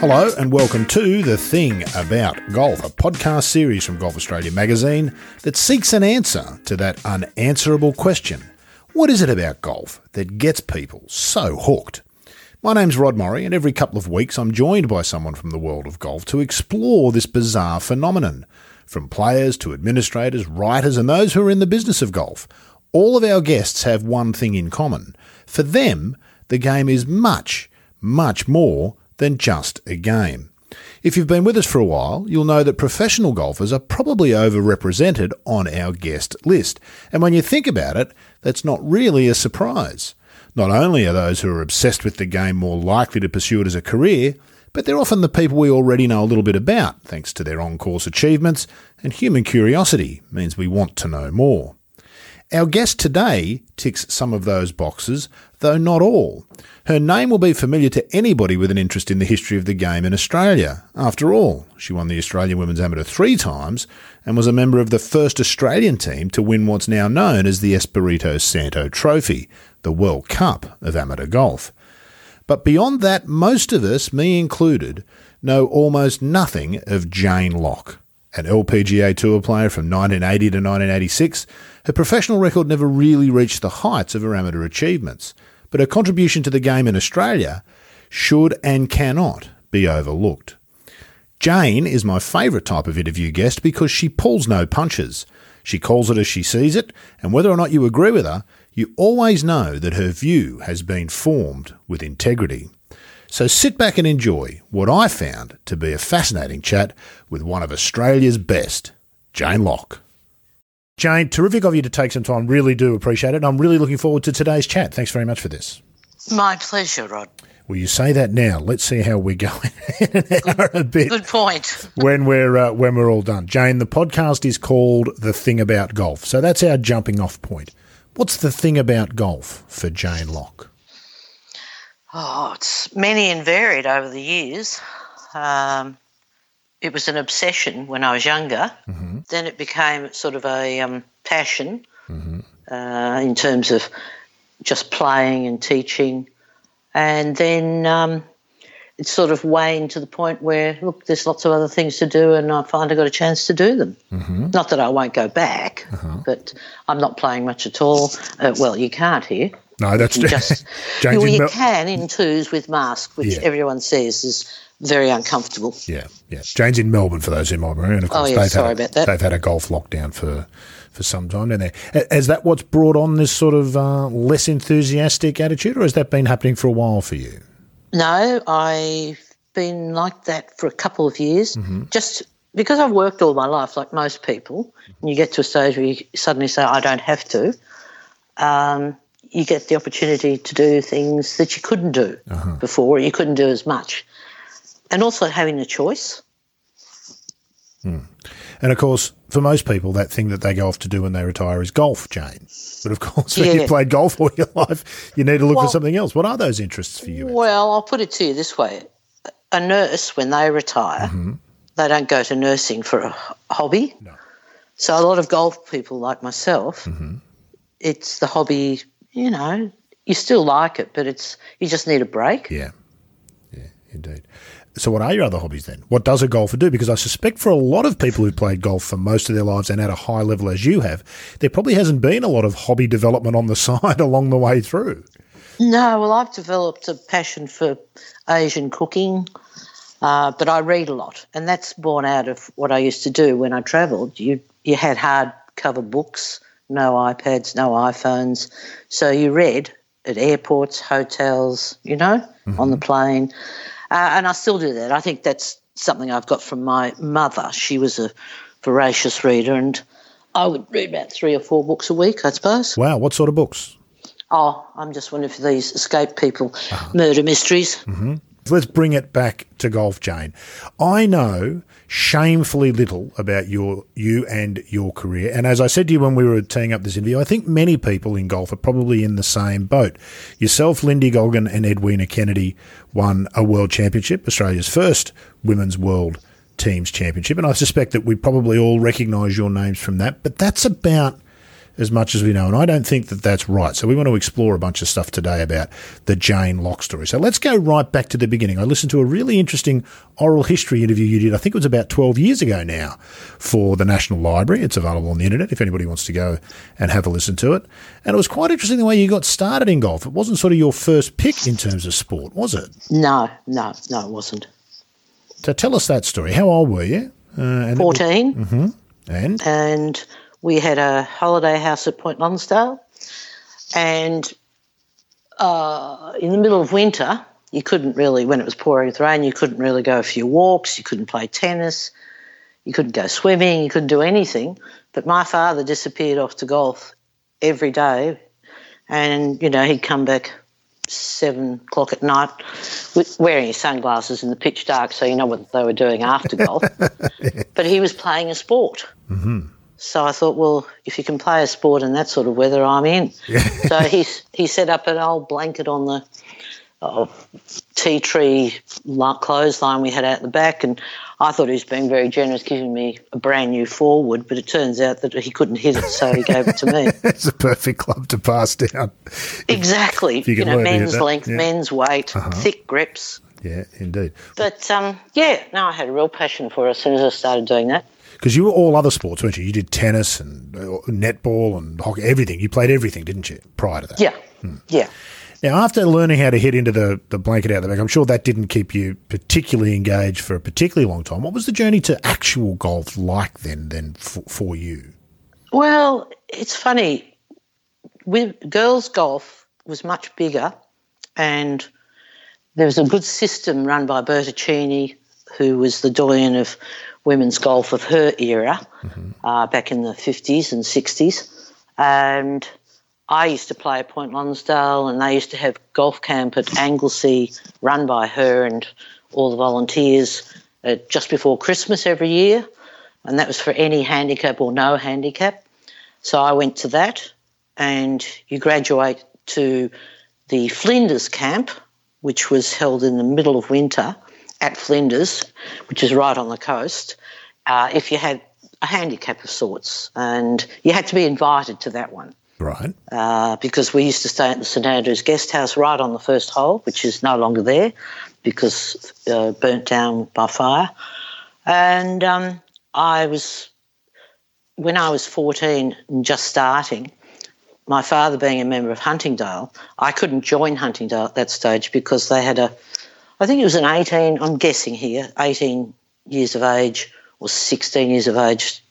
Hello and welcome to The Thing About Golf, a podcast series from Golf Australia magazine that seeks an answer to that unanswerable question. What is it about golf that gets people so hooked? My name's Rod Morri, and every couple of weeks I'm joined by someone from the world of golf to explore this bizarre phenomenon. From players to administrators, writers, and those who are in the business of golf, all of our guests have one thing in common. For them, the game is much, much more than just a game. If you've been with us for a while, you'll know that professional golfers are probably overrepresented on our guest list. And when you think about it, that's not really a surprise. Not only are those who are obsessed with the game more likely to pursue it as a career, but they're often the people we already know a little bit about, thanks to their on course achievements, and human curiosity means we want to know more. Our guest today ticks some of those boxes, though not all. Her name will be familiar to anybody with an interest in the history of the game in Australia. After all, she won the Australian Women's Amateur three times and was a member of the first Australian team to win what's now known as the Espirito Santo Trophy, the World Cup of amateur golf. But beyond that, most of us, me included, know almost nothing of Jane Lock an LPGA Tour player from 1980 to 1986, her professional record never really reached the heights of her amateur achievements, but her contribution to the game in Australia should and cannot be overlooked. Jane is my favourite type of interview guest because she pulls no punches. She calls it as she sees it, and whether or not you agree with her, you always know that her view has been formed with integrity. So sit back and enjoy what I found to be a fascinating chat with one of Australia's best, Jane Lock. Jane, terrific of you to take some time. Really do appreciate it. I'm really looking forward to today's chat. Thanks very much for this. My pleasure, Rod. Well, you say that now. Let's see how we're going in an hour a bit. Good point. when we're uh, when we're all done, Jane. The podcast is called "The Thing About Golf," so that's our jumping off point. What's the thing about golf for Jane Lock? Oh, it's many and varied over the years. Um, it was an obsession when I was younger. Mm-hmm. Then it became sort of a um, passion mm-hmm. uh, in terms of just playing and teaching. And then um, it's sort of waned to the point where, look, there's lots of other things to do, and I find I got a chance to do them. Mm-hmm. Not that I won't go back, uh-huh. but I'm not playing much at all. Uh, well, you can't here. No, that's you just well, you can in twos with mask, which yeah. everyone says is very uncomfortable. Yeah, yeah. Jane's in Melbourne for those who might remember. And of course, oh, yeah, they've sorry had a, about that. They've had a golf lockdown for for some time down there. Is that what's brought on this sort of uh, less enthusiastic attitude, or has that been happening for a while for you? No, I've been like that for a couple of years. Mm-hmm. Just because I've worked all my life, like most people, and you get to a stage where you suddenly say, "I don't have to." Um, you get the opportunity to do things that you couldn't do uh-huh. before, you couldn't do as much. And also having a choice. Hmm. And of course, for most people, that thing that they go off to do when they retire is golf, Jane. But of course, when yeah. you've played golf all your life, you need to look well, for something else. What are those interests for you? Well, I'll put it to you this way a nurse, when they retire, mm-hmm. they don't go to nursing for a hobby. No. So a lot of golf people like myself, mm-hmm. it's the hobby you know, you still like it, but it's you just need a break. Yeah, yeah, indeed. So, what are your other hobbies then? What does a golfer do? Because I suspect for a lot of people who've played golf for most of their lives and at a high level as you have, there probably hasn't been a lot of hobby development on the side along the way through. No, well, I've developed a passion for Asian cooking, uh, but I read a lot, and that's born out of what I used to do when I travelled. You you had hardcover books no iPads, no iPhones. So you read at airports, hotels, you know, mm-hmm. on the plane. Uh, and I still do that. I think that's something I've got from my mother. She was a voracious reader, and I would read about three or four books a week, I suppose. Wow, what sort of books? Oh, I'm just one of these escape people, uh-huh. murder mysteries. Mm-hmm. Let's bring it back to golf, Jane. I know shamefully little about your you and your career. And as I said to you when we were teeing up this interview, I think many people in golf are probably in the same boat. Yourself, Lindy Goggin, and Edwina Kennedy won a world championship, Australia's first women's world teams championship. And I suspect that we probably all recognise your names from that. But that's about as much as we know. And I don't think that that's right. So we want to explore a bunch of stuff today about the Jane Lock story. So let's go right back to the beginning. I listened to a really interesting oral history interview you did, I think it was about 12 years ago now, for the National Library. It's available on the internet if anybody wants to go and have a listen to it. And it was quite interesting the way you got started in golf. It wasn't sort of your first pick in terms of sport, was it? No, no, no, it wasn't. So tell us that story. How old were you? Uh, 14. mm-hmm. And? And we had a holiday house at Point Lonsdale. And uh, in the middle of winter, you couldn't really, when it was pouring with rain, you couldn't really go a few walks, you couldn't play tennis, you couldn't go swimming, you couldn't do anything. But my father disappeared off to golf every day. And, you know, he'd come back seven o'clock at night with, wearing his sunglasses in the pitch dark so you know what they were doing after golf. But he was playing a sport. Mm-hmm. So I thought, well, if you can play a sport in that sort of weather, I'm in. so he, he set up an old blanket on the oh, tea tree clothesline we had out the back, and I thought he was being very generous, giving me a brand new forward, but it turns out that he couldn't hit it, so he gave it to me. it's a perfect club to pass down. Exactly. You, you know, men's length, yeah. men's weight, uh-huh. thick grips. Yeah, indeed. But um, yeah, no, I had a real passion for it as soon as I started doing that. Because you were all other sports, weren't you? You did tennis and uh, netball and hockey, everything. You played everything, didn't you, prior to that? Yeah, hmm. yeah. Now, after learning how to hit into the, the blanket out the back, I'm sure that didn't keep you particularly engaged for a particularly long time. What was the journey to actual golf like then, then for, for you? Well, it's funny. With girls' golf was much bigger, and there was a good system run by Burtta Cheney, who was the doyen of women's golf of her era mm-hmm. uh, back in the 50s and 60s. And I used to play at Point Lonsdale, and they used to have golf camp at Anglesea run by her and all the volunteers, uh, just before Christmas every year, and that was for any handicap or no handicap. So I went to that, and you graduate to the Flinders camp, which was held in the middle of winter at Flinders, which is right on the coast. Uh, if you had a handicap of sorts, and you had to be invited to that one. Right. Uh, because we used to stay at the St Andrews Guest House right on the first hole, which is no longer there because uh, burnt down by fire. And um, I was, when I was 14 and just starting, my father being a member of Huntingdale, I couldn't join Huntingdale at that stage because they had a, I think it was an 18, I'm guessing here, 18 years of age or 16 years of age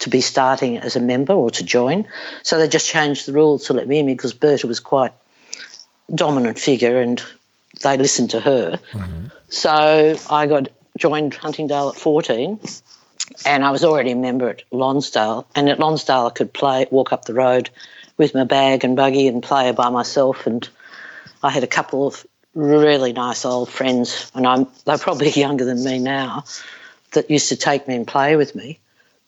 to be starting as a member or to join. So they just changed the rules to let me in because Burtta was quite dominant figure and they listened to her. Mm-hmm. So I got joined Huntingdale at 14 and I was already a member at Lonsdale. And at Lonsdale I could play, walk up the road with my bag and buggy and play by myself. And I had a couple of really nice old friends, and I'm, they're probably younger than me now, that used to take me and play with me.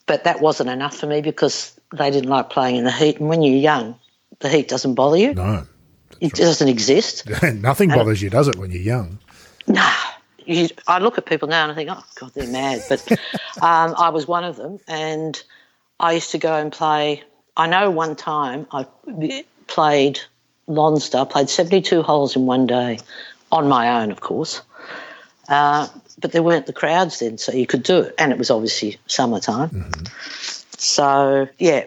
But that wasn't enough for me because they didn't like playing in the heat. And when you're young, the heat doesn't bother you. No. It right. doesn't exist. Nothing and bothers you, does it, when you're young? Nah. You, I look at people now and I think, oh, God, they're mad. But um, I was one of them. And I used to go and play. I know one time I played Lonsdale, played 72 holes in one day on my own, of course. Uh, but there weren't the crowds then, so you could do it. And it was obviously summertime. Mm-hmm. So, yeah,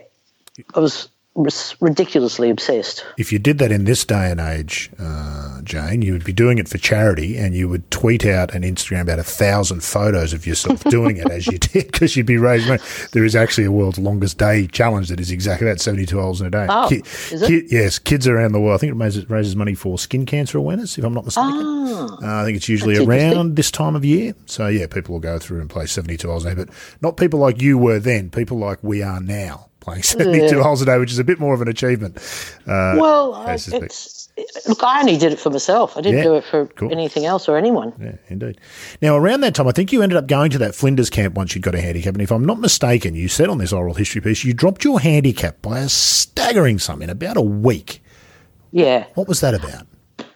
I was ridiculously obsessed. If you did that in this day and age, uh, Jane, you would be doing it for charity and you would tweet out and Instagram about a thousand photos of yourself doing it as you did because you'd be raising money. There is actually a world's longest day challenge that is exactly that 72 holes in a day. Oh, Ki- is it? Ki- yes, kids around the world. I think it raises, raises money for skin cancer awareness, if I'm not mistaken. Oh, uh, I think it's usually around this time of year. So, yeah, people will go through and play 72 holes a day, but not people like you were then, people like we are now playing 72 yeah. holes a day, which is a bit more of an achievement. Uh, well, it's, look, I only did it for myself. I didn't yeah, do it for cool. anything else or anyone. Yeah, indeed. Now, around that time, I think you ended up going to that Flinders camp once you'd got a handicap. And if I'm not mistaken, you said on this oral history piece, you dropped your handicap by a staggering sum in about a week. Yeah. What was that about?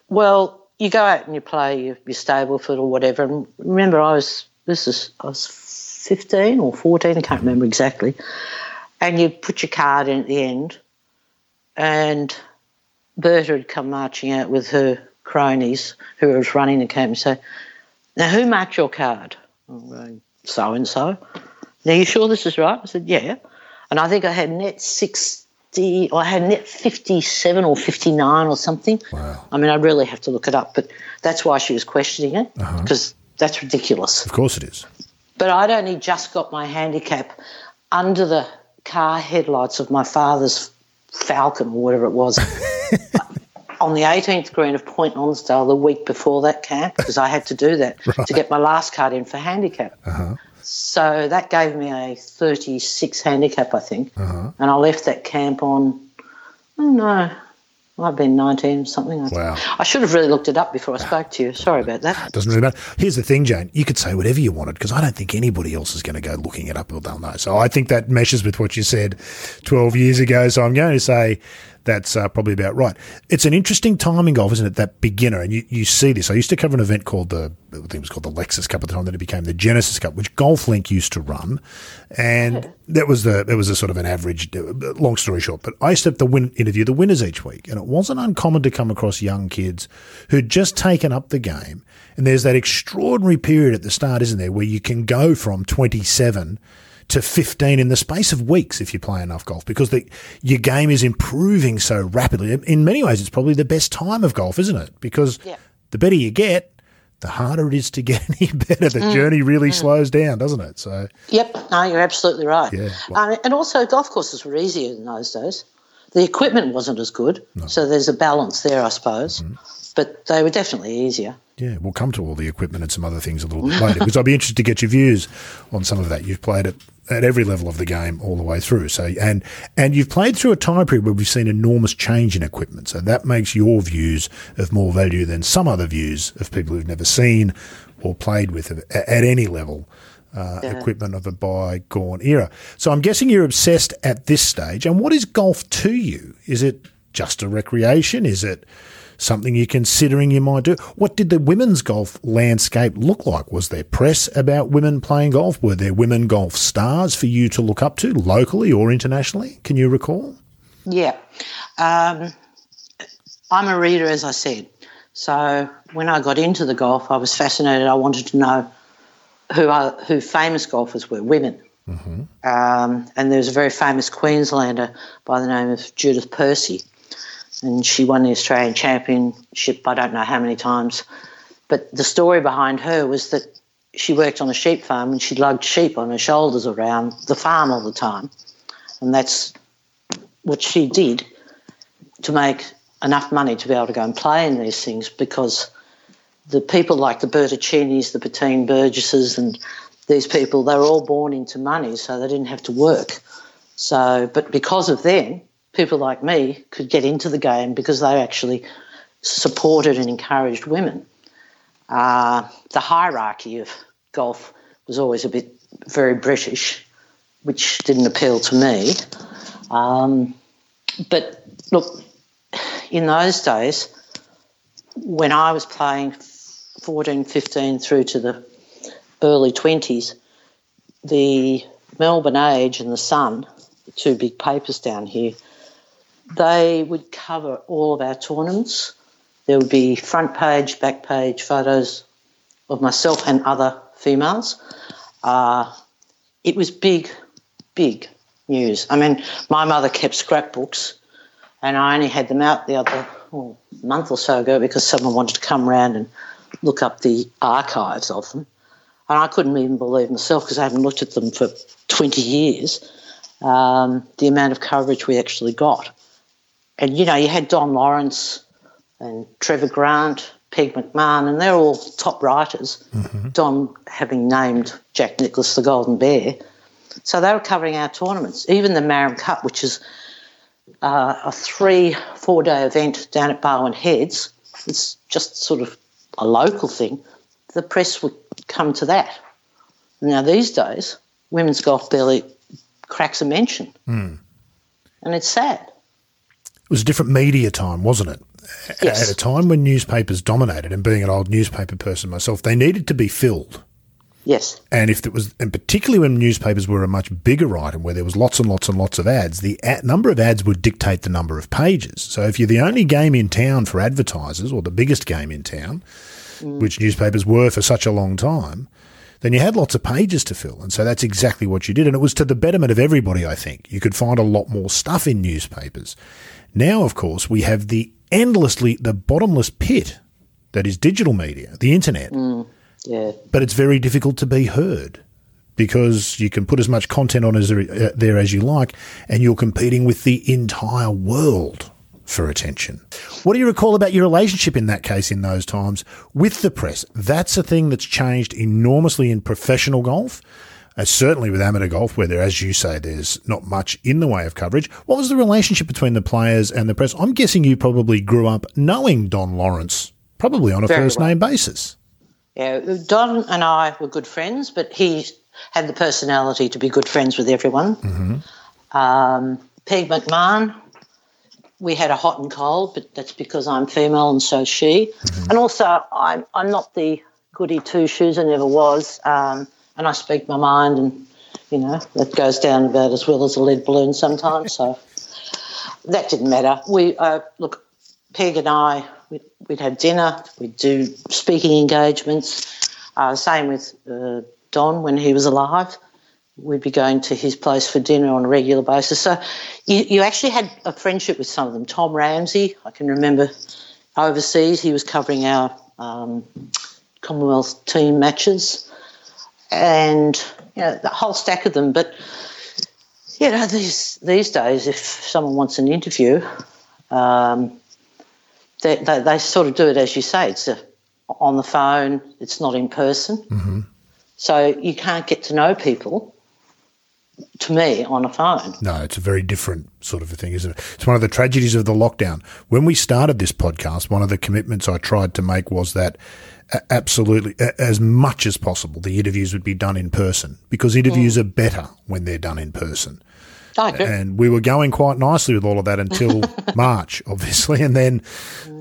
Well, you go out and you play your, your Stableford or whatever. And remember, I was, this is, I was 15 or 14, I can't remember exactly and you put your card in at the end, and Burtta had come marching out with her cronies who was running the camp and say, Now, who marked your card? So and so. Now, you sure this is right? I said, Yeah. And I think I had net 60, or I had net 57 or 59 or something. Wow. I mean, I really have to look it up, but that's why she was questioning it, uh-huh. because that's ridiculous. Of course it is. But I'd only just got my handicap under the car headlights of my father's Falcon or whatever it was on the 18th green of Point Lonsdale the week before that camp because I had to do that to get my last card in for handicap. Uh-huh. So that gave me a 36 handicap, I think. Uh-huh. And I left that camp on, oh I've been 19 something. I, Wow. I should have really looked it up before I spoke to you. Sorry about that. Doesn't really matter. Here's the thing, Jane. You could say whatever you wanted because I don't think anybody else is going to go looking it up or they'll know. So I think that meshes with what you said 12 years ago. So I'm going to say that's uh, probably about right. It's an interesting time in golf, isn't it? That beginner, and you, you see this. I used to cover an event called the, I think it was called the Lexus Cup at the time, then it became the Genesis Cup, which Golf Link used to run. And that was the, it was a sort of an average, long story short, but I used to have to win, interview the winners each week. And it wasn't uncommon to come across young kids who'd just taken up the game. And there's that extraordinary period at the start, isn't there, where you can go from 27 to 15 in the space of weeks if you play enough golf because the, your game is improving so rapidly. In many ways, it's probably the best time of golf, isn't it? Because Yeah. the better you get, the harder it is to get any better. The journey really slows down, doesn't it? So, Yep, no, you're absolutely right. Yeah, Um, and also, golf courses were easier in those days. The equipment wasn't as good, so there's a balance there, I suppose. Mm-hmm. But they were definitely easier. Yeah, we'll come to all the equipment and some other things a little bit later because I'd be interested to get your views on some of that. You've played it at every level of the game all the way through. So, and and you've played through a time period where we've seen enormous change in equipment. So that makes your views of more value than some other views of people who've never seen or played with it at, at any level. Uh, Equipment of a bygone era. So I'm guessing you're obsessed at this stage. And what is golf to you? Is it just a recreation? Is it something you're considering you might do? What did the women's golf landscape look like? Was there press about women playing golf? Were there women golf stars for you to look up to locally or internationally? Can you recall? Yeah. Um, I'm a reader, as I said. So when I got into the golf, I was fascinated. I wanted to know who are, who famous golfers were, women. Um, and there was a very famous Queenslander by the name of Judith Percy, and she won the Australian Championship. I don't know how many times, but the story behind her was that she worked on a sheep farm and she lugged sheep on her shoulders around the farm all the time, and that's what she did to make enough money to be able to go and play in these things because the people like the Burtta Cheneys, the Bettine Burgesses, and these people, they were all born into money, so they didn't have to work. So, but because of them, people like me could get into the game because they actually supported and encouraged women. Uh, the hierarchy of golf was always a bit very British, which didn't appeal to me. Um, but look, in those days, when I was playing 14, 15 through to the early 20s, the Melbourne Age and the Sun, two big papers down here, they would cover all of our tournaments. There would be front page, back page photos of myself and other females. Uh, it was big, big news. I mean, my mother kept scrapbooks, and I only had them out the other month or so ago because someone wanted to come round and look up the archives of them. And I couldn't even believe myself because I hadn't looked at them for 20 years, um, the amount of coverage we actually got. And, you know, you had Don Lawrence and Trevor Grant, Peg McMahon, and they're all top writers. Don having named Jack Nicklaus the Golden Bear. So they were covering our tournaments, even the Marram Cup, which is uh, a three, four day event down at Barwon Heads. It's just sort of a local thing. The press would come to that. Now, these days, women's golf barely cracks a mention. And it's sad. It was a different media time, wasn't it? Yes. At a time when newspapers dominated, and being an old newspaper person myself, they needed to be filled. Yes. And if it was, and particularly when newspapers were a much bigger item where there was lots and lots and lots of ads, the ad, number of ads would dictate the number of pages. So if you're the only game in town for advertisers or the biggest game in town, mm. which newspapers were for such a long time, then you had lots of pages to fill. And so that's exactly what you did. And it was to the betterment of everybody, I think. You could find a lot more stuff in newspapers. Now, of course, we have the endlessly, the bottomless pit that is digital media, the internet. Mm yeah. But it's very difficult to be heard because you can put as much content on as uh, there as you like, and you're competing with the entire world for attention. What do you recall about your relationship in that case in those times with the press? That's a thing that's changed enormously in professional golf. Uh, certainly with amateur golf, where there, as you say, there's not much in the way of coverage. What was the relationship between the players and the press? I'm guessing you probably grew up knowing Don Lawrence, probably on a Very first well. name basis. Yeah, Don and I were good friends, but he had the personality to be good friends with everyone. Mm-hmm. Um, Peg McMahon, we had a hot and cold, but that's because I'm female and so she. Mm-hmm. And also, I'm I'm not the goody two shoes. I never was, um, and I speak my mind, and you know that goes down about as well as a lead balloon sometimes. so that didn't matter. We uh, look, Peg and I We'd, we'd have dinner, we'd do speaking engagements. Uh, same with uh, Don when he was alive. We'd be going to his place for dinner on a regular basis. So you, you actually had a friendship with some of them. Tom Ramsey, I can remember overseas, he was covering our um, Commonwealth team matches. And, you know, the whole stack of them. But, you know, these, these days, if someone wants an interview, um, they, they, they, sort of do it as you say. It's a, on the phone. It's not in person. Mm-hmm. So you can't get to know people. To me, on a phone. No, it's a very different sort of a thing, isn't it? It's one of the tragedies of the lockdown. When we started this podcast, one of the commitments I tried to make was that absolutely, as much as possible, the interviews would be done in person because interviews mm. are better when they're done in person. And we were going quite nicely with all of that until March, obviously, and then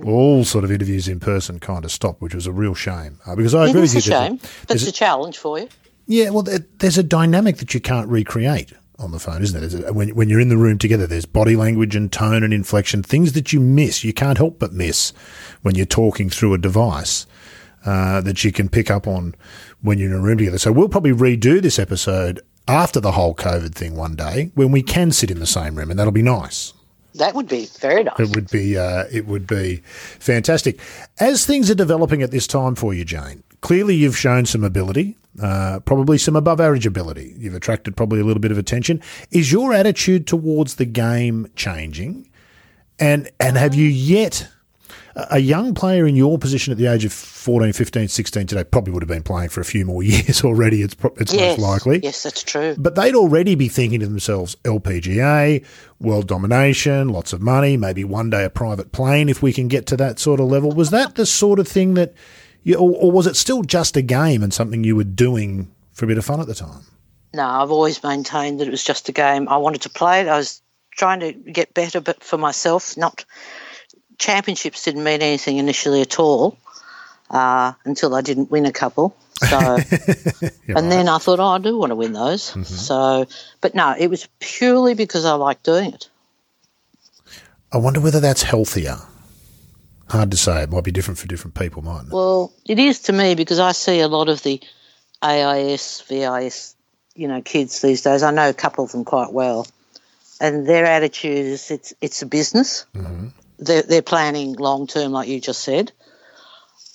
all sort of interviews in person kind of stopped, which was a real shame. Uh, because I it agree with you. It's a shame, it's a challenge for you. Yeah, well, there's a dynamic that you can't recreate on the phone, isn't it? A, when, when you're in the room together, there's body language and tone and inflection, things that you miss. You can't help but miss when you're talking through a device uh, that you can pick up on when you're in a room together. So we'll probably redo this episode after the whole COVID thing one day when we can sit in the same room, and that'll be nice. That would be very nice. It would be. Uh, it would be fantastic. As things are developing at this time for you, Jane, clearly you've shown some ability, uh, probably some above average ability. You've attracted probably a little bit of attention. Is your attitude towards the game changing? And and have you yet a young player in your position at the age of 14, 15, 16 today probably would have been playing for a few more years already. It's, it's yes, most likely. Yes, that's true. But they'd already be thinking to themselves LPGA, world domination, lots of money, maybe one day a private plane if we can get to that sort of level. Was that the sort of thing that, you, or, or was it still just a game and something you were doing for a bit of fun at the time? No, I've always maintained that it was just a game. I wanted to play it. I was trying to get better, but for myself, not championships didn't mean anything initially at all uh, until I didn't win a couple. So, and right. then I thought, oh, I do want to win those. Mm-hmm. So, but no, it was purely because I like doing it. I wonder whether that's healthier. Hard to say. It might be different for different people, mightn't it? Well, it is to me because I see a lot of the AIS, VIS, you know, kids these days. I know a couple of them quite well, and their attitude is it's it's a business. Mm-hmm they're, they're planning long term, like you just said.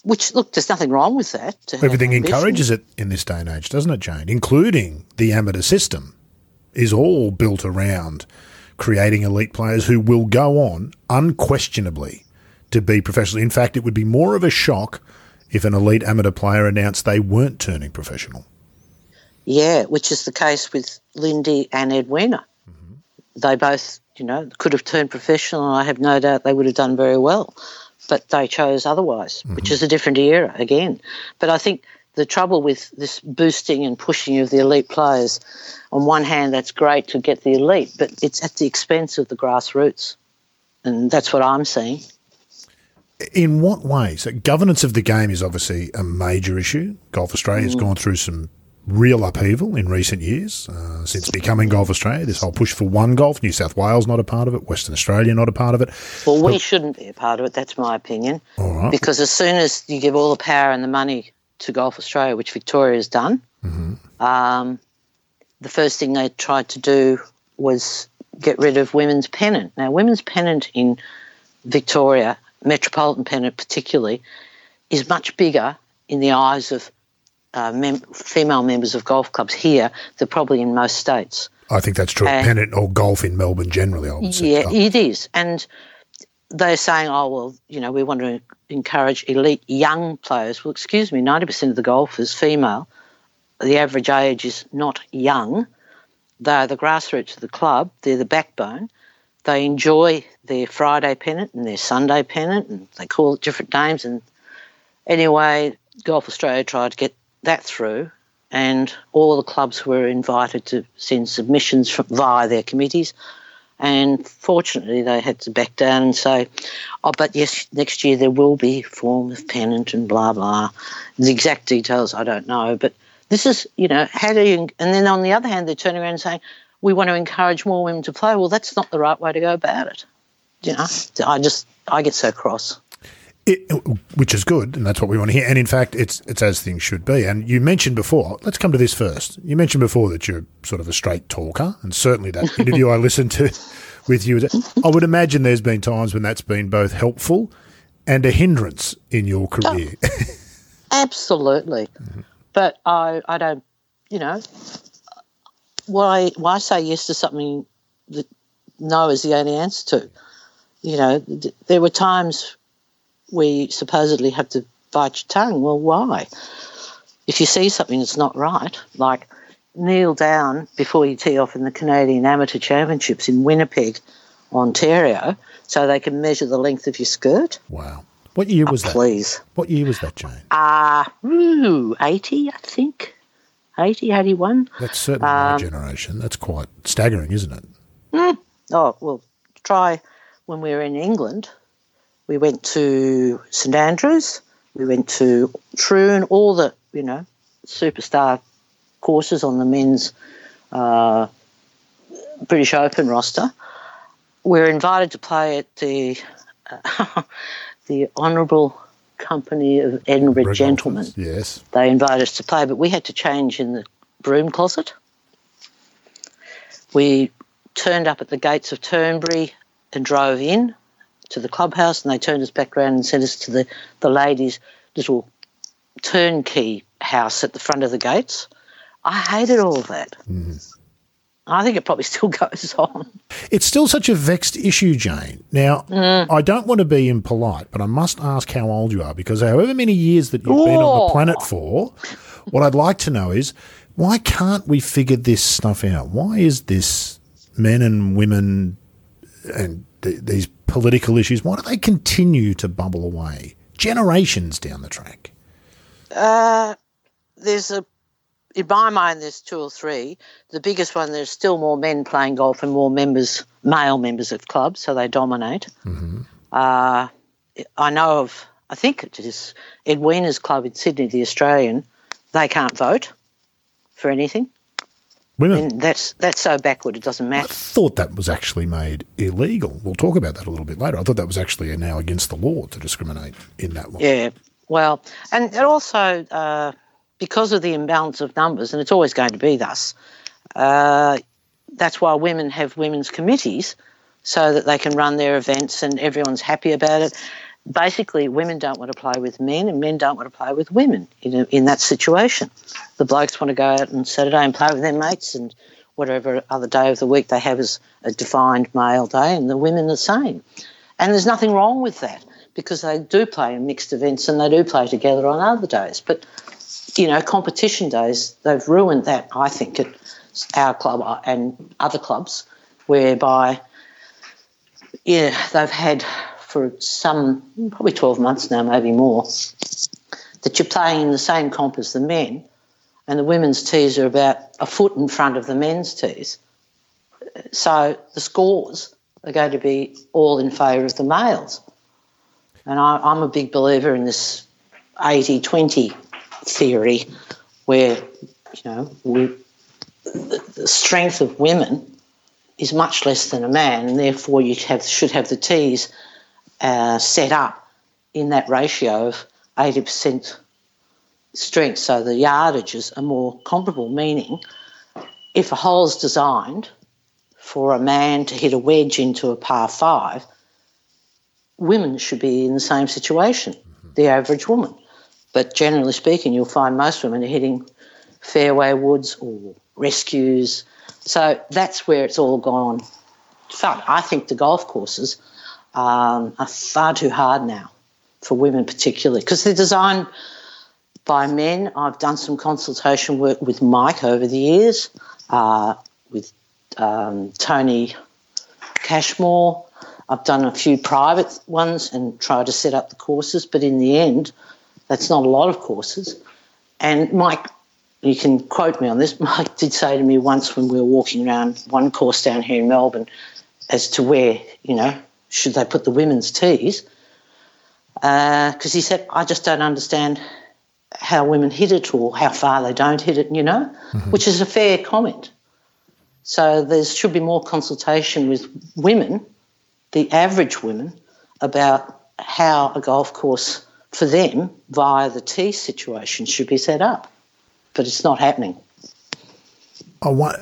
Which look, there's nothing wrong with that. Everything encourages it in this day and age, doesn't it, Jane? Including the amateur system, is all built around creating elite players who will go on unquestionably to be professional. In fact, it would be more of a shock if an elite amateur player announced they weren't turning professional. Yeah, which is the case with Lindy and Edwina. Mm-hmm. They both you know, could have turned professional, and I have no doubt they would have done very well. But they chose otherwise, mm-hmm. which is a different era again. But I think the trouble with this boosting and pushing of the elite players, on one hand, that's great to get the elite, but it's at the expense of the grassroots. And that's what I'm seeing. In what ways? So governance of the game is obviously a major issue. Golf Australia has gone through some real upheaval in recent years uh, since becoming Golf Australia. This whole push for one golf, New South Wales not a part of it, Western Australia not a part of it. Well, we shouldn't be a part of it. That's my opinion. All right. Because as soon as you give all the power and the money to Golf Australia, which Victoria has done, um, the first thing they tried to do was get rid of women's pennant. Now, women's pennant in Victoria, metropolitan pennant particularly, is much bigger in the eyes of uh, mem- female members of golf clubs here than probably in most states. I think that's true. Pennant or golf in Melbourne generally, I would say. Yeah, it is. And they're saying, oh, well, you know, we want to encourage elite young players. Well, excuse me, 90% of the golfers, female, the average age is not young. They're the grassroots of the club, they're the backbone. They enjoy their Friday pennant and their Sunday pennant, and they call it different names. And anyway, Golf Australia tried to get that through, and all the clubs were invited to send submissions from, via their committees. And fortunately, they had to back down and say, "Oh, but yes, next year there will be form of pennant and blah blah." The exact details I don't know, but this is, you know, how do you? And then on the other hand, they're turning around and saying, "We want to encourage more women to play." Well, that's not the right way to go about it. You know, I just I get so cross. It, which is good, and that's what we want to hear. And in fact, it's it's as things should be. And you mentioned before. Let's come to this first. You mentioned before that you're sort of a straight talker, and certainly that interview I listened to with you. I would imagine there's been times when that's been both helpful and a hindrance in your oh, career. Absolutely. Mm-hmm. But I, I don't, you know, why, why say yes to something that no is the only answer to? You know, th- there were times we supposedly have to bite your tongue. Well, why? If you see something that's not right, like kneel down before you tee off in the Canadian Amateur Championships in Winnipeg, Ontario, so they can measure the length of your skirt. wow. What year was that? Please. What year was that, Jane? Uh, ooh, 80, I think. 80, 81. That's certainly my generation. That's quite staggering, isn't it? Oh, well, try when we were in England. We went to St Andrews, we went to Troon, all the, you know, superstar courses on the men's uh, British Open roster. We were invited to play at the uh, the Honourable Company of Edinburgh Gentlemen. Yes. They invited us to play, but we had to change in the broom closet. We turned up at the gates of Turnberry and drove in to the clubhouse, and they turned us back around and sent us to the, the ladies' little turnkey house at the front of the gates. I hated all of that. Mm. I think it probably still goes on. It's still such a vexed issue, Jane. Now, I don't want to be impolite, but I must ask how old you are because however many years that you've been on the Oh. planet for, what I'd like to know is why can't we figure this stuff out? Why is this men and women and th- these political issues, why do they continue to bubble away generations down the track? Uh, there's a, in my mind, there's two or three. The biggest one, there's still more men playing golf and more members, male members of clubs, so they dominate. Uh, I know of, I think it is Edwina's club in Sydney, the Australian. They can't vote for anything, Women and that's that's so backward. It doesn't matter. I thought that was actually made illegal. We'll talk about that a little bit later. I thought that was actually now against the law to discriminate in that way. Yeah, well, and it also uh, because of the imbalance of numbers, and it's always going to be thus. Uh, that's why women have women's committees, so that they can run their events and everyone's happy about it. Basically, women don't want to play with men, and men don't want to play with women in a, in that situation. The blokes want to go out on Saturday and play with their mates, and whatever other day of the week they have as a defined male day, and the women the same. And there's nothing wrong with that because they do play in mixed events and they do play together on other days. But, you know, competition days, they've ruined that, I think, at our club uh, and other clubs, whereby, yeah, they've had for some, probably 12 months now, maybe more, that you're playing in the same comp as the men and the women's tees are about a foot in front of the men's tees. So the scores are going to be all in favour of the males. And I, I'm a big believer in this 80 20 theory where, you know, we, the, strength of women is much less than a man, and therefore you have, should have the tees uh, set up in that ratio of 80% strength, so the yardages are more comparable, meaning if a hole is designed for a man to hit a wedge into a par five, women should be in the same situation, the average woman. But generally speaking, you'll find most women are hitting fairway woods or rescues. So that's where it's all gone. Fun. I think the golf courses um, are far too hard now for women, particularly because they're designed by men. I've done some consultation work with Mike over the years, uh, with um, Tony Cashmore. I've done a few private ones and tried to set up the courses, but in the end, that's not a lot of courses. And Mike, you can quote me on this, Mike did say to me once when we were walking around one course down here in Melbourne as to where, you know, should they put the women's tees? Because uh, he said, I just don't understand how women hit it or how far they don't hit it, you know, mm-hmm. which is a fair comment. So there should be more consultation with women, the average women, about how a golf course for them via the tee situation should be set up. But it's not happening. I want,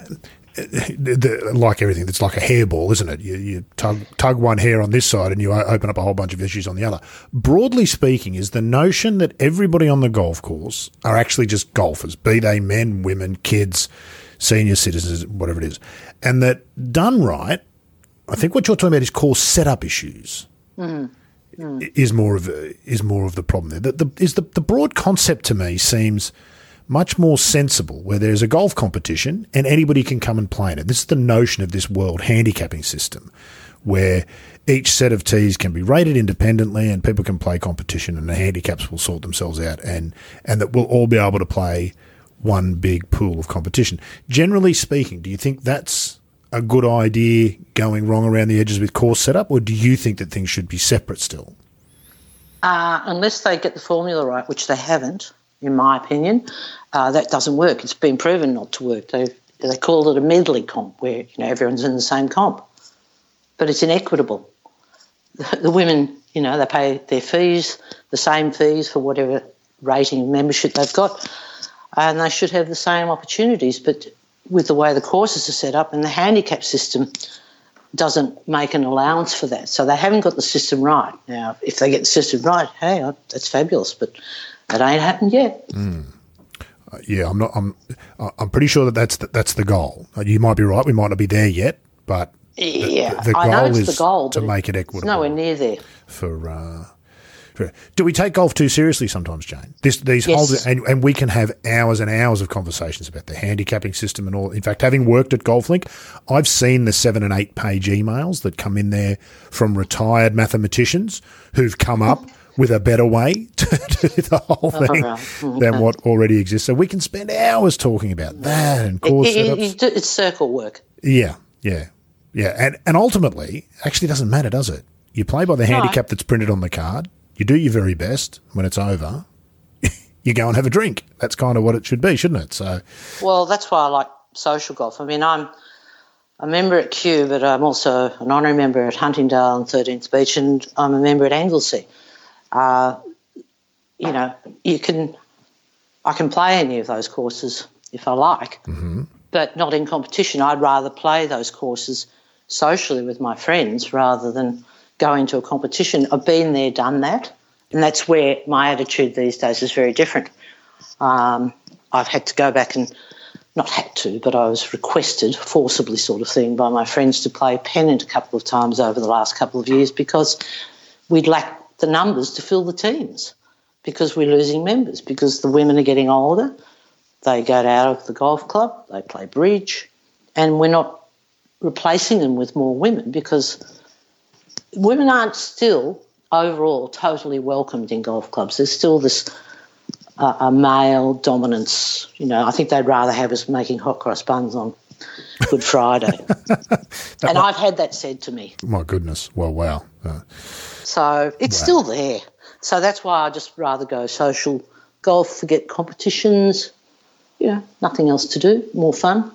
like everything, it's like a hairball, isn't it? You, you tug, tug one hair on this side and you open up a whole bunch of issues on the other. Broadly speaking, is the notion that everybody on the golf course are actually just golfers, be they men, women, kids, senior citizens, whatever it is, and that done right, I think what you're talking about is course setup issues. Mm. Mm. Is more of a, is more of the problem there. The, the, is the the broad concept to me seems much more sensible where there's a golf competition and anybody can come and play in it. This is the notion of this world handicapping system where each set of tees can be rated independently and people can play competition and the handicaps will sort themselves out and, and that we'll all be able to play one big pool of competition. Generally speaking, do you think that's a good idea going wrong around the edges with course setup or do you think that things should be separate still? Uh, unless they get the formula right, which they haven't, in my opinion. Uh, that doesn't work. It's been proven not to work. They they call it a medley comp, where you know everyone's in the same comp, but it's inequitable. The, the women, you know, they pay their fees, the same fees for whatever rating membership they've got, and they should have the same opportunities. But with the way the courses are set up and the handicap system doesn't make an allowance for that. So they haven't got the system right. Now, if they get the system right, hey, that's fabulous. But it ain't happened yet. Mm. Uh, yeah, I'm not. I'm. I'm pretty sure that that's the, that's the goal. Uh, you might be right. We might not be there yet, but the, yeah, the, the goal I know it's is the goal, to make it equitable. It's nowhere near there. For, uh, for do we take golf too seriously sometimes, Jane? This these yes. whole and, and we can have hours and hours of conversations about the handicapping system and all. In fact, having worked at GolfLink, I've seen the seven and eight page emails that come in there from retired mathematicians who've come up with a better way to do the whole thing than what already exists. So we can spend hours talking about that and course it, it, it, it's circle work. Yeah, yeah, yeah, and and ultimately, actually, doesn't matter, does it? You play by the handicap that's printed on the card. You do your very best. When it's over, you go and have a drink. That's kind of what it should be, shouldn't it? So, well, that's why I like social golf. I mean, I'm a member at Kew, but I'm also an honorary member at Huntingdale and 13th Beach, and I'm a member at Anglesea. uh, you know, you can, I can play any of those courses if I like, mm-hmm. but not in competition. I'd rather play those courses socially with my friends rather than go into a competition. I've been there, done that, and that's where my attitude these days is very different. Um, I've had to go back and not had to, but I was requested, forcibly sort of thing, by my friends to play pennant a couple of times over the last couple of years because we'd lacked the numbers to fill the teams because we're losing members because the women are getting older. They go out of the golf club, they play bridge, and we're not replacing them with more women because women aren't still overall totally welcomed in golf clubs. There's still this uh, a male dominance. You know, I think they'd rather have us making hot cross buns on Good Friday. and I've had that said to me. My goodness. Well, wow. Uh, So it's still there. So that's why I just rather go social golf, forget competitions. You know, nothing else to do, more fun.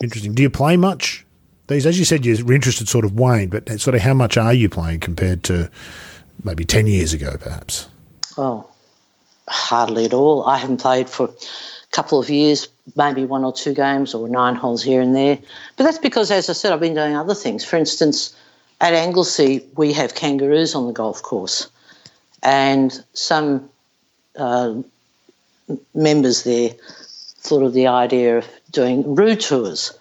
Interesting. Do you play much? These, as you said, you're interested sort of wane, but sort of how much are you playing compared to maybe 10 years ago, perhaps? Oh, hardly at all. I haven't played for a couple of years, maybe one or two games or nine holes here and there. But that's because, as I said, I've been doing other things. For instance, at Anglesea, we have kangaroos on the golf course, and some uh, members there thought of the idea of doing roo tours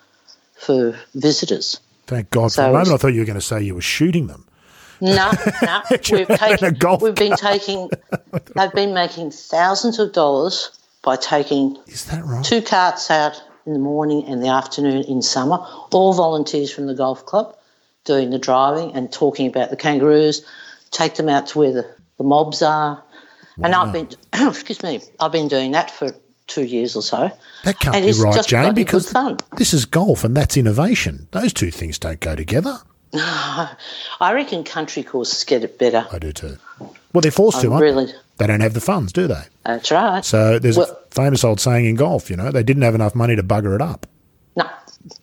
for visitors. Thank God. So for a moment, I thought you were going to say you were shooting them. No, no. we've taken, we've been taking, they've been making thousands of dollars by taking Is that right? two carts out in the morning and the afternoon in summer, all volunteers from the golf club doing the driving and talking about the kangaroos, take them out to where the, the mobs are. Wow. And I've been, excuse me, I've been doing that for two years or so. That can't and be right, Jane, because this is golf and that's innovation. Those two things don't go together. I reckon country courses get it better. I do too. Well, they're forced to, really, they? they? don't have the funds, do they? That's right. So there's well, a famous old saying in golf, you know, they didn't have enough money to bugger it up. No.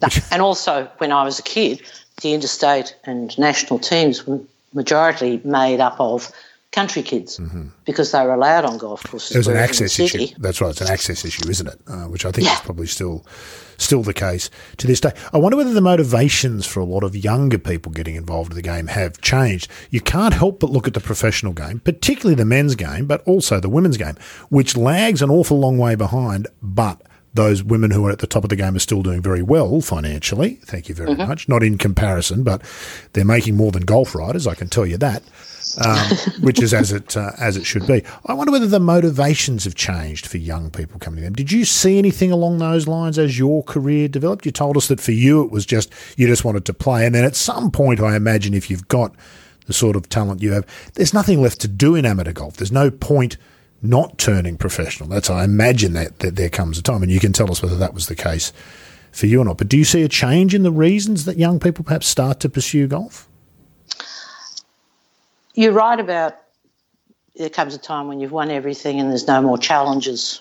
no. and also, when I was a kid, the interstate and national teams were majority made up of country kids mm-hmm. because they were allowed on golf courses. It was an access issue. That's right. It's an access issue, isn't it? Uh, which I think yeah. is probably still still the case to this day. I wonder whether the motivations for a lot of younger people getting involved in the game have changed. You can't help but look at the professional game, particularly the men's game, but also the women's game, which lags an awful long way behind, but those women who are at the top of the game are still doing very well financially. Thank you very mm-hmm. much. Not in comparison, but they're making more than golf writers. I can tell you that um, which is as it uh, as it should be. I wonder whether the motivations have changed for young people coming to them. Did you see anything along those lines as your career developed? You told us that for you it was just you just wanted to play, and then at some point, I imagine if you've got the sort of talent you have, there's nothing left to do in amateur golf. There's no point not turning professional. That's I imagine that, that there comes a time, and you can tell us whether that was the case for you or not. But do you see a change in the reasons that young people perhaps start to pursue golf? You're right about there comes a time when you've won everything and there's no more challenges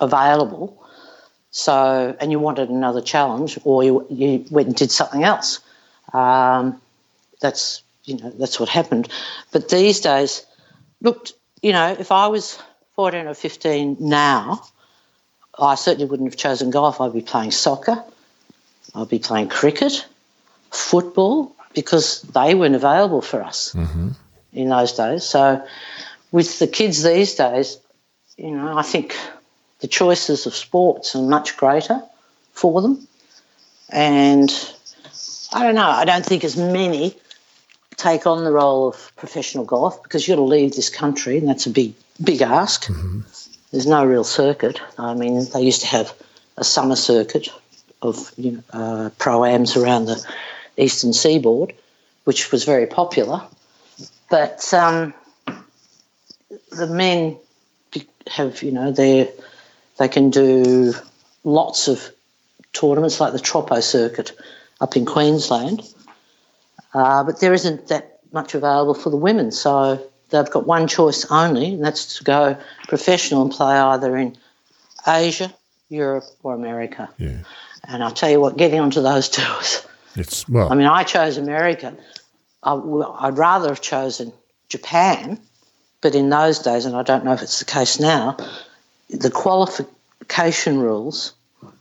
available. So, and you wanted another challenge, or you, you went and did something else. Um, that's you know that's what happened. But these days, look, you know, if I was 14 or 15 now, I certainly wouldn't have chosen golf. I'd be playing soccer, I'd be playing cricket, football, because they weren't available for us. Mm-hmm in those days. So with the kids these days, you know, I think the choices of sports are much greater for them. And I don't know, I don't think as many take on the role of professional golf because you've got to leave this country and that's a big big ask. Mm-hmm. There's no real circuit. I mean, they used to have a summer circuit of you know, uh, pro-ams around the eastern seaboard, which was very popular. But um, the men have, you know, they they can do lots of tournaments like the Troppo circuit up in Queensland, uh, but there isn't that much available for the women. So they've got one choice only, and that's to go professional and play either in Asia, Europe, or America. Yeah. And I'll tell you what, getting onto those tours. It's well. I mean, I chose America I, would rather have chosen Japan, but in those days, and I don't know if it's the case now, the qualification rules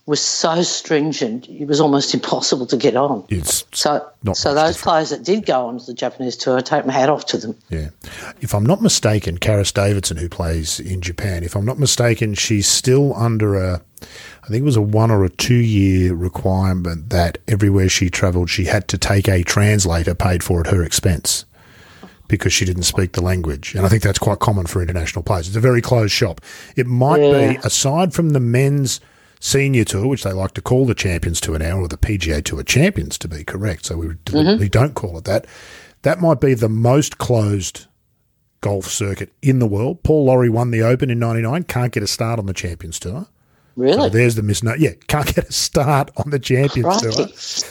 were so stringent it was almost impossible to get on. It's so so those different. players that did go on to the Japanese tour, I take my hat off to them. Yeah, if I'm not mistaken, Karis Davidson, who plays in Japan, if I'm not mistaken, she's still under a I think it was a one or a two year requirement that everywhere she travelled, she had to take a translator paid for at her expense because she didn't speak the language. And I think that's quite common for international players. It's a very closed shop. It might yeah. be, aside from the men's senior tour, which they like to call the Champions Tour now, or the PGA Tour Champions to be correct, so we mm-hmm. don't call it that, that might be the most closed golf circuit in the world. Paul Lawrie won the Open in 99, can't get a start on the Champions Tour. Really? So there's the misnomer. Yeah, can't get a start on the Champions Crikey. Tour.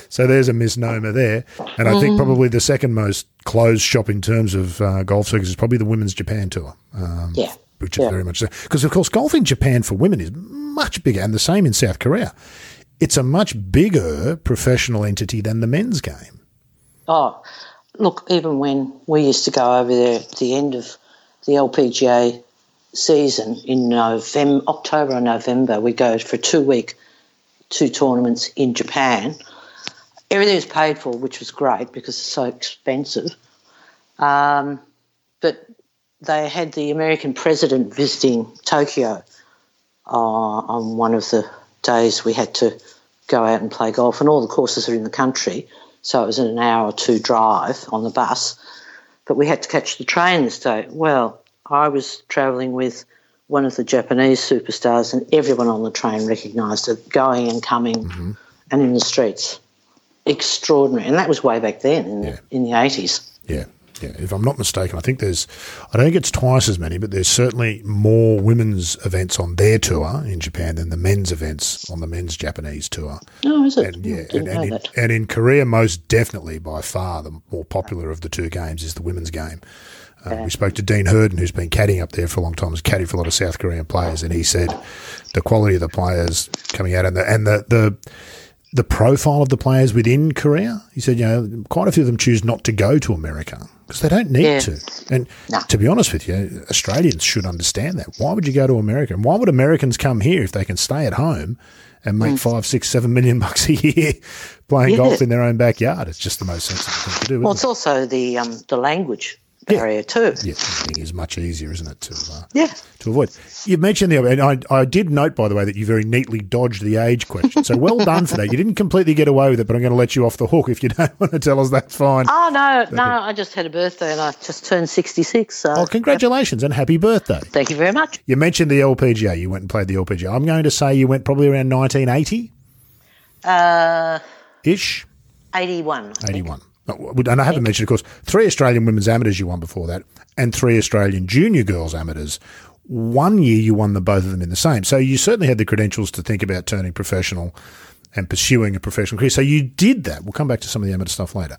So there's a misnomer there. And I Mm. think probably the second most closed shop in terms of uh, golf circuits is probably the Women's Japan Tour. Um, Yeah. Which is Yeah. very much so. Because, of course, golf in Japan for women is much bigger, and the same in South Korea. It's a much bigger professional entity than the men's game. Oh, look, even when we used to go over there at the end of the LPGA season in November, October or November, we go for two week, two tournaments in Japan. Everything was paid for, which was great because it's so expensive. Um, but they had the American president visiting Tokyo uh, on one of the days we had to go out and play golf, and all the courses are in the country, so it was an hour or two drive on the bus. But we had to catch the train this day. Well, I was travelling with one of the Japanese superstars, and everyone on the train recognised it, going and coming, mm-hmm. and in the streets. Extraordinary, and that was way back then in, Yeah. the, in the eighties. Yeah, yeah. If I'm not mistaken, I think there's, I don't think it's twice as many, but there's certainly more women's events on their tour in Japan than the men's events on the men's Japanese tour. Oh, is it? And yeah, and, and, in, and in Korea, most definitely by far the more popular of the two games is the women's game. Uh, we spoke to Dean Herden, who's been caddying up there for a long time, has caddied for a lot of South Korean players, and he said the quality of the players coming out and the and the the, the profile of the players within Korea. He said, you know, quite a few of them choose not to go to America because they don't need Yeah. to. And No. to be honest with you, Australians should understand that. Why would you go to America? And why would Americans come here if they can stay at home and make five, six, seven million bucks a year playing Mm. Yeah. golf in their own backyard? It's just the most sensible thing to do. Well, it's also the um, the language barrier too. Yeah, it is much easier, isn't it, to uh, Yeah. to avoid. You mentioned the, and I, I did note, by the way, that you very neatly dodged the age question. So well done for that. You didn't completely get away with it, but I'm going to let you off the hook if you don't want to tell us. That's fine. Oh no, no! I just had a birthday and I just turned sixty-six. So Oh, congratulations and happy birthday. thank you very much. You mentioned the LPGA. You went and played the LPGA. I'm going to say you went probably around 1980 Uh, ish, eighty-one. I think. 81. And I haven't mentioned, of course, three Australian women's amateurs you won before that, and three Australian junior girls amateurs. One year you won the both of them in the same. So you certainly had the credentials to think about turning professional and pursuing a professional career. So you did that. We'll come back to some of the amateur stuff later.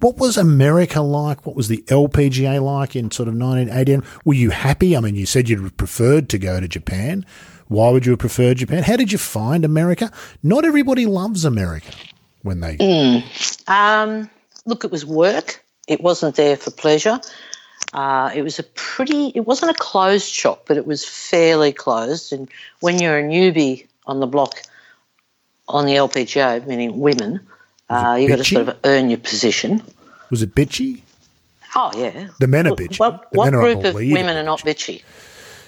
What was America like? What was the LPGA like in sort of 1980? Were you happy? I mean, you said you'd preferred to go to Japan. Why would you have preferred Japan? How did you find America? Not everybody loves America when they. Um, look, it was work. It wasn't there for pleasure. Uh, it was a pretty. It wasn't a closed shop, but it was fairly closed. And when you're a newbie on the block on the LPGA, meaning women, uh, you got to sort of earn your position. Was it bitchy? Oh yeah. The men are bitchy. What, what group of women are not bitchy?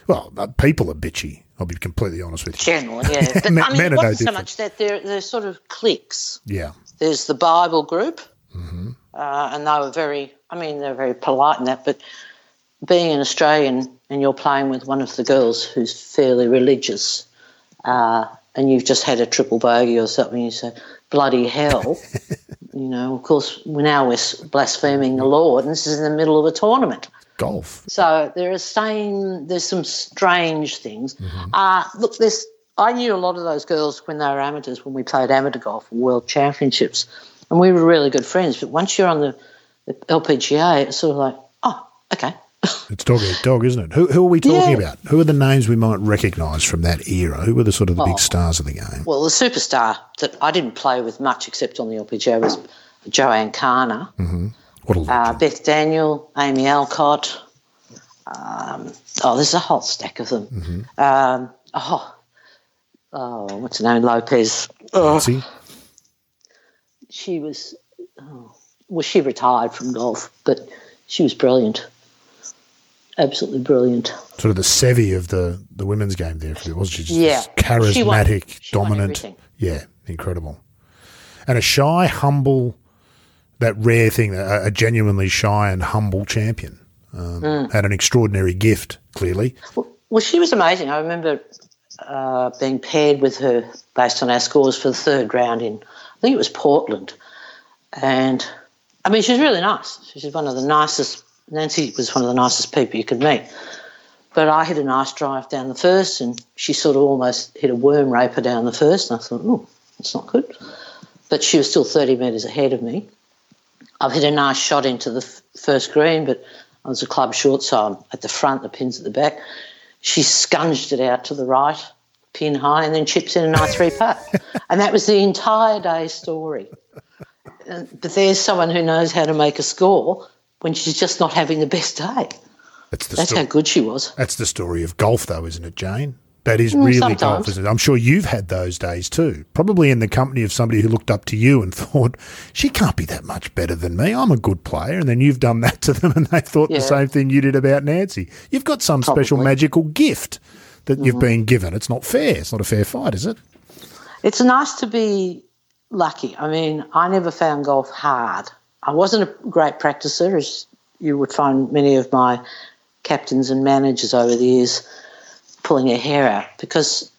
Well, uh, people are bitchy. I'll be completely honest with you. Generally, yeah. But, Men- I mean, men it are no wasn't so much that they're they're sort of cliques. Yeah. There's the Bible group, Mm-hmm. uh, and they were very. I mean, they're very polite in that. But being an Australian and you're playing with one of the girls who's fairly religious, uh, and you've just had a triple bogey or something, you say, "Bloody hell!" you know. Of course, now we're blaspheming the Lord, and this is in the middle of a tournament. Golf. So there are same. There's some strange things. Mm-hmm. Uh, look, this I knew a lot of those girls when they were amateurs when we played amateur golf world championships, and we were really good friends. But once you're on the, the LPGA, it's sort of like, oh, okay. It's dog eat dog, isn't it? Who, who are we talking Yeah. about? Who are the names we might recognise from that era? Who were the sort of the Oh. big stars of the game? Well, the superstar that I didn't play with much except on the LPGA was JoAnne Carner, What a uh. Beth Daniel, Amy Alcott. Um, oh, there's a whole stack of them. Um, oh, oh, what's her name? Lopez. Oh, Nancy? She was. Oh, well, she retired from golf, but she was brilliant. Absolutely brilliant. Sort of the Seve of the, the women's game there. Wasn't she? Just Yeah. this She won- charismatic, she dominant. Yeah, incredible. And a shy, humble, that rare thing, a, a genuinely shy and humble champion. Um, Hmm. Had an extraordinary gift, clearly. Well, well, she was amazing. I remember uh, being paired with her based on our scores for the third round in, I think it was Portland. And I mean, she's really nice. She's one of the nicest. Nancy was one of the nicest people you could meet. But I hit a nice drive down the first, and she sort of almost hit a worm raper down the first. And I thought, oh, that's not good. But she was still 30 metres ahead of me. I've hit a nice shot into the f- first green, but I was a club short, so I'm at the front, the pin's at the back. She scunged it out to the right, pin high, and then chips in a nice three putt. and that was the entire day's story. But there's someone who knows how to make a score when she's just not having the best day. That's, the That's sto- how good she was. that's the story of golf, though, isn't it, Jane? That is Mm, really sometimes. golf, isn't it? I'm sure you've had those days too. Probably in the company of somebody who looked up to you and thought, she can't be that much better than me. I'm a good player. And then you've done that to them and they thought Yeah. the same thing you did about Nancy. You've got some special magical gift that Mm-hmm. you've been given. It's not fair. It's not a fair fight, is it? It's nice to be lucky. I mean, I never found golf hard. I wasn't a great practicer, as you would find many of my captains and managers over the years pulling their hair out because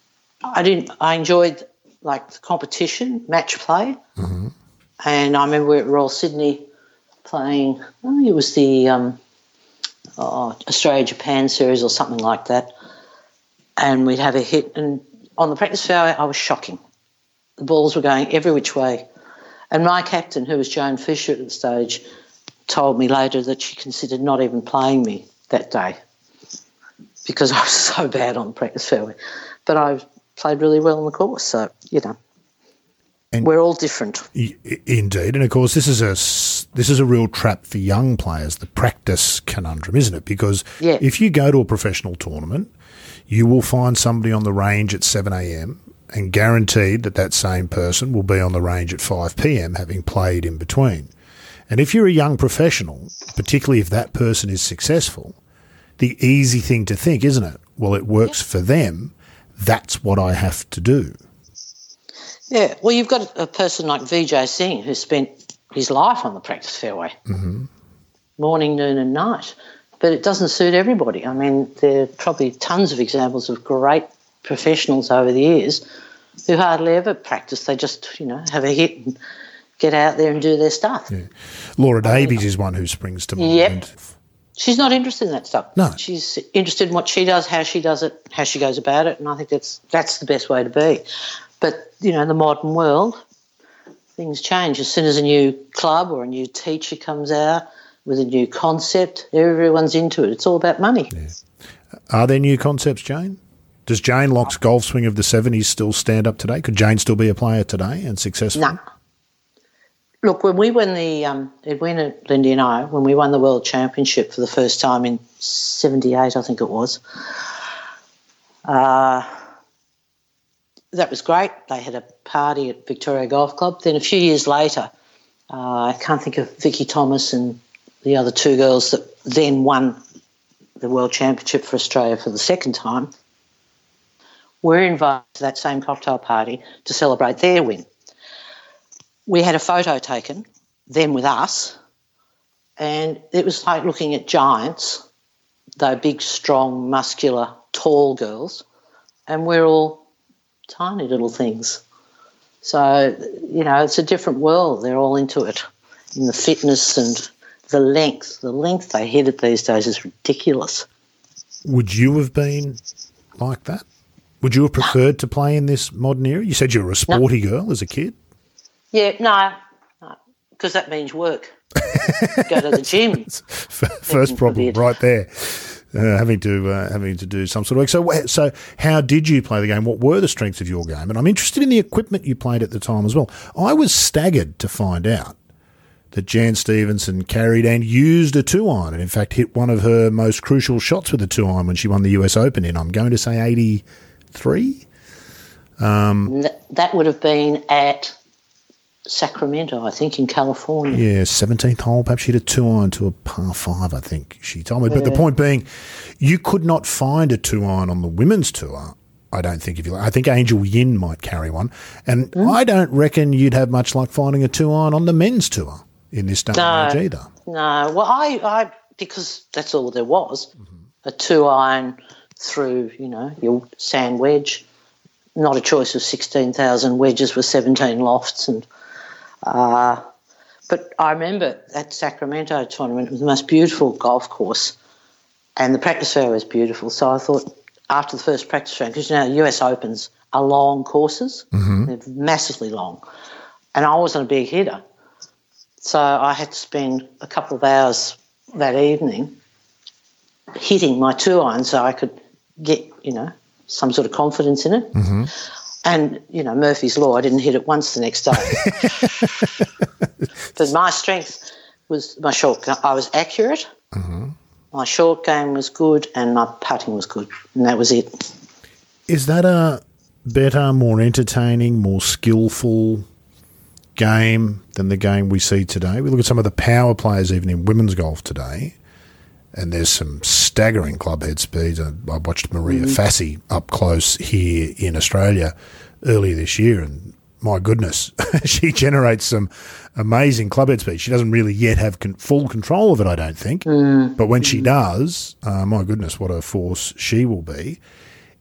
I didn't. I enjoyed like the competition, match play, and I remember we were at Royal Sydney playing. I think it was the um, oh, Australia Japan series or something like that, and we'd have a hit. And on the practice fairway, I was shocking. The balls were going every which way. And my captain, who was Joan Fisher at the stage, told me later that she considered not even playing me that day because I was so bad on the practice fairway. But I played really well on the course, so you know, And- we're all different. I- Indeed, and of course, this is a this is a real trap for young players. The practice conundrum, isn't it? Because Yeah. if you go to a professional tournament, you will find somebody on the range at seven a.m. and guaranteed that that same person will be on the range at five p.m. having played in between. And if you're a young professional, particularly if that person is successful, the easy thing to think, isn't it? Well, it works for them. That's what I have to do. Yeah, well, you've got a person like Vijay Singh who spent his life on the practice fairway, mm-hmm. morning, noon, and night. But it doesn't suit everybody. I mean, there are probably tons of examples of great professionals over the years who hardly ever practice. They just, you know, have a hit and get out there and do their stuff. Laura Davies uh, is one who springs to mind. Yep. She's not interested in that stuff. No. She's interested in what she does, how she does it, how she goes about it, and I think that's that's the best way to be. But you know, in the modern world, things change. As soon as a new club or a new teacher comes out with a new concept, everyone's into it. It's all about money. Are there new concepts, Jane? Does Jane Lock's golf swing of the 70s still stand up today? Could Jane still be a player today and successful? No. Look, when we won the um, Edwina, Lindy and I, when we won the World Championship for the first time in '78, I think it was, uh, that was great. They had a party at Victoria Golf Club. Then a few years later, uh, I can't think of Vicky Thomas and the other two girls that then won the World Championship for Australia for the second time. Were invited to that same cocktail party to celebrate their win we had a photo taken, them with us, and it was like looking at giants, though big, strong, muscular, tall girls, and we're all tiny little things. So, you know, it's a different world. They're all into it in the fitness and the length. The length they hit it these days is ridiculous. Would you have been like that? Would you have preferred to play in this modern era? You said you were a sporty girl as a kid. Yeah, no, because that means work. Go to the gym. First problem, right there. Uh, having to uh, having to do some sort of work. So, so how did you play the game? What were the strengths of your game? And I'm interested in the equipment you played at the time as well. I was staggered to find out that Jan Stephenson carried and used a two iron, and in fact hit one of her most crucial shots with a two iron when she won the U.S. Open in I'm going to say eighty three. Th- um, that would have been at Sacramento, I think, in California. Yeah, seventeenth hole. Perhaps she hit a two iron to a par five. I think she told me. But the point being, you could not find a two iron on the women's tour. I don't think if you. I think Angel Yin might carry one, and hmm? I don't reckon you'd have much luck finding a two iron on the men's tour in this day and No. age either. No, well, I, I because that's all there was a two iron through, you know, your sand wedge. Not a choice of 16,000 wedges with 17 lofts. and uh, But I remember that Sacramento tournament, it was the most beautiful golf course. and the practice fair was beautiful. So I thought after the first practice round, because you know US Opens are long courses, they're massively long, and I wasn't a big hitter, so I had to spend a couple of hours that evening hitting my two iron so I could get you know some sort of confidence in it. Mm-hmm. And you know Murphy's law, I didn't hit it once the next day. but my strength was my short. ga- I was accurate. Mm-hmm. My short game was good, and my putting was good, and that was it. Is that a better, more entertaining, more skillful game than the game we see today? We look at some of the power players even in women's golf today, and there's some staggering club head speeds. I watched Maria mm-hmm. Fassi up close here in Australia earlier this year, and my goodness, she generates some amazing club head speed. She doesn't really yet have con- full control of it, I don't think. Mm. But when she mm. does, uh, my goodness, what a force she will be